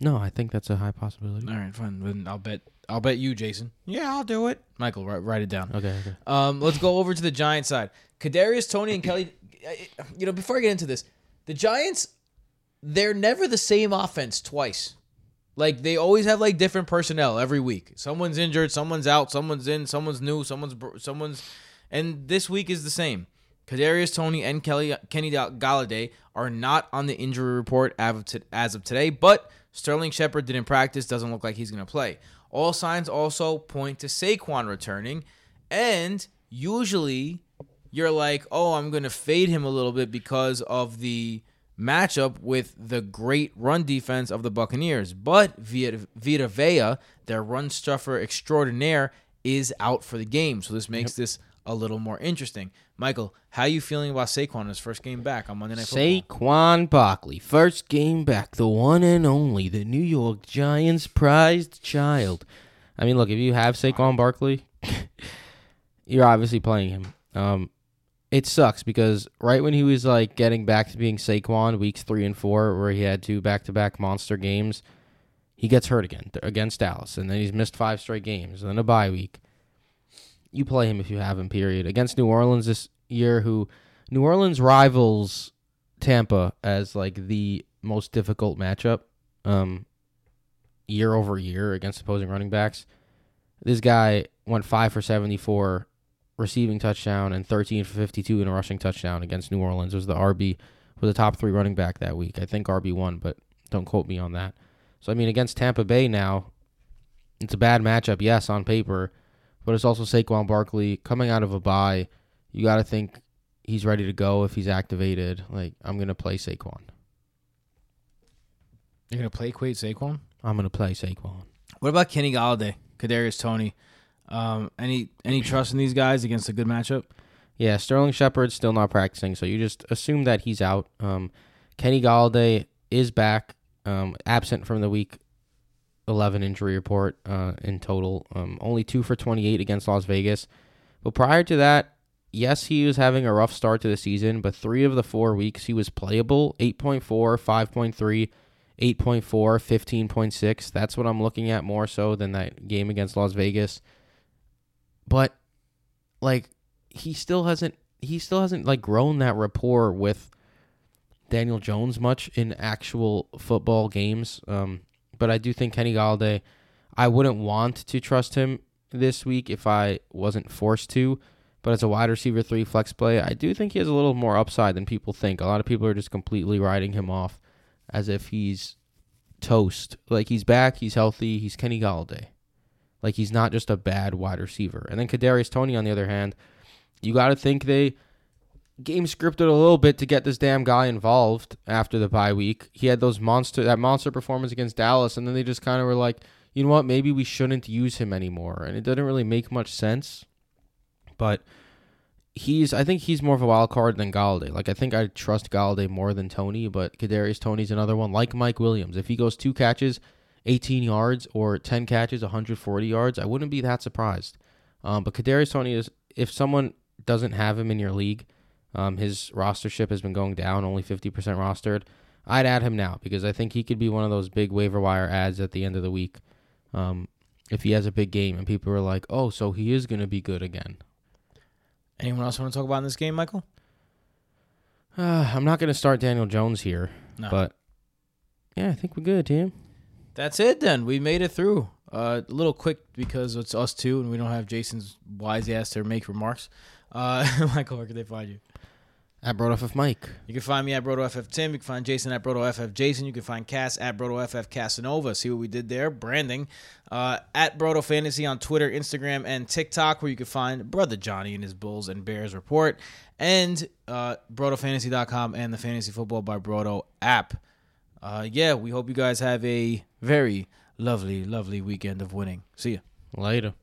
No, I think that's a high possibility. All right, fine. Then I'll bet. I'll bet you, Jason. Yeah, I'll do it. Michael, write, write it down. Okay, okay. Um, let's go over to the Giants side. Kadarius, Toney, and Kelly. You know, before I get into this, the Giants, they're never the same offense twice. Like they always have like different personnel every week. Someone's injured, someone's out, someone's in, someone's new, someone's someone's, and this week is the same. Kadarius Toney and Kelly Kenny Golladay are not on the injury report as of, today, but Sterling Shepard didn't practice. Doesn't look like he's going to play. All signs also point to Saquon returning, and usually you're like, oh, I'm going to fade him a little bit because of the matchup with the great run defense of the Buccaneers. But Vita, Vita Vea, their run stuffer extraordinaire, is out for the game. So this makes this a little more interesting. Michael, how you feeling about Saquon in his first game back on Monday Night Football? Saquon Barkley, first game back, the one and only, the New York Giants' prized child. I mean, look, if you have Saquon Barkley, you're obviously playing him. Um, it sucks because right when he was like getting back to being Saquon, weeks three and four, where he had two back-to-back monster games, he gets hurt again against Dallas, and then he's missed five straight games, and then a bye week. You play him if you have him. Period. Against New Orleans this year, who New Orleans rivals Tampa as like the most difficult matchup um, year over year against opposing running backs. This guy went five for seventy four receiving touchdown and thirteen for fifty two in a rushing touchdown against New Orleans. Was the RB was the top three running back that week. I think RB one, but don't quote me on that. So I mean against Tampa Bay now, it's a bad matchup, yes, on paper, but it's also Saquon Barkley coming out of a bye. You got to think he's ready to go if he's activated. Like I'm gonna play Saquon. You're gonna play Quade Saquon. I'm gonna play Saquon. What about Kenny Golladay, Kadarius Toney? Um, any any trust in these guys against a good matchup? Yeah, Sterling Shepard's still not practicing, so you just assume that he's out. Um, Kenny Golladay is back, um, absent from the week 11 injury report uh, in total. Um, only two for 28 against Las Vegas. But prior to that, yes, he was having a rough start to the season, but three of the four weeks he was playable 8.4, 5.3, 8.4, 15.6. That's what I'm looking at more so than that game against Las Vegas. But, like, he still hasn't he still hasn't like grown that rapport with Daniel Jones much in actual football games. Um, but I do think Kenny Golladay, I wouldn't want to trust him this week if I wasn't forced to. But as a wide receiver three flex play, I do think he has a little more upside than people think. A lot of people are just completely writing him off as if he's toast. Like he's back, he's healthy, he's Kenny Golladay. Like he's not just a bad wide receiver. And then Kadarius Toney, on the other hand, you got to think they game scripted a little bit to get this damn guy involved after the bye week. He had those monster that monster performance against Dallas, and then they just kind of were like, you know what, maybe we shouldn't use him anymore. And it didn't really make much sense. But he's I think he's more of a wild card than Golladay. Like I think I trust Golladay more than Toney, but Kadarius Toney's another one like Mike Williams. If he goes two catches, 18 yards, or 10 catches, 140 yards, I wouldn't be that surprised. Um, but Kadarius Toney is if someone doesn't have him in your league, um, his rostership has been going down, only 50% rostered. I'd add him now because I think he could be one of those big waiver wire ads at the end of the week. Um, if he has a big game and people are like, oh, so he is going to be good again. Anyone else want to talk about in this game, Michael? Uh, I'm not going to start Daniel Jones here, No. but yeah, I think we're good, Tim. That's it then. We made it through. Uh, a little quick because it's us two and we don't have Jason's wise ass to make remarks. Uh, Michael, where can they find you? At BrodoFF Mike. You can find me at BrotoFF Tim. You can find Jason at BrotoFF Jason. You can find Cass at BrotoFF Casanova. See what we did there? Branding. Uh, at Broto Fantasy on Twitter, Instagram, and TikTok, where you can find Brother Johnny and his Bulls and Bears report. And uh, BrotoFantasy.com and the Fantasy Football by Broto app. Uh, yeah, we hope you guys have a very lovely, lovely weekend of winning. See ya. Later.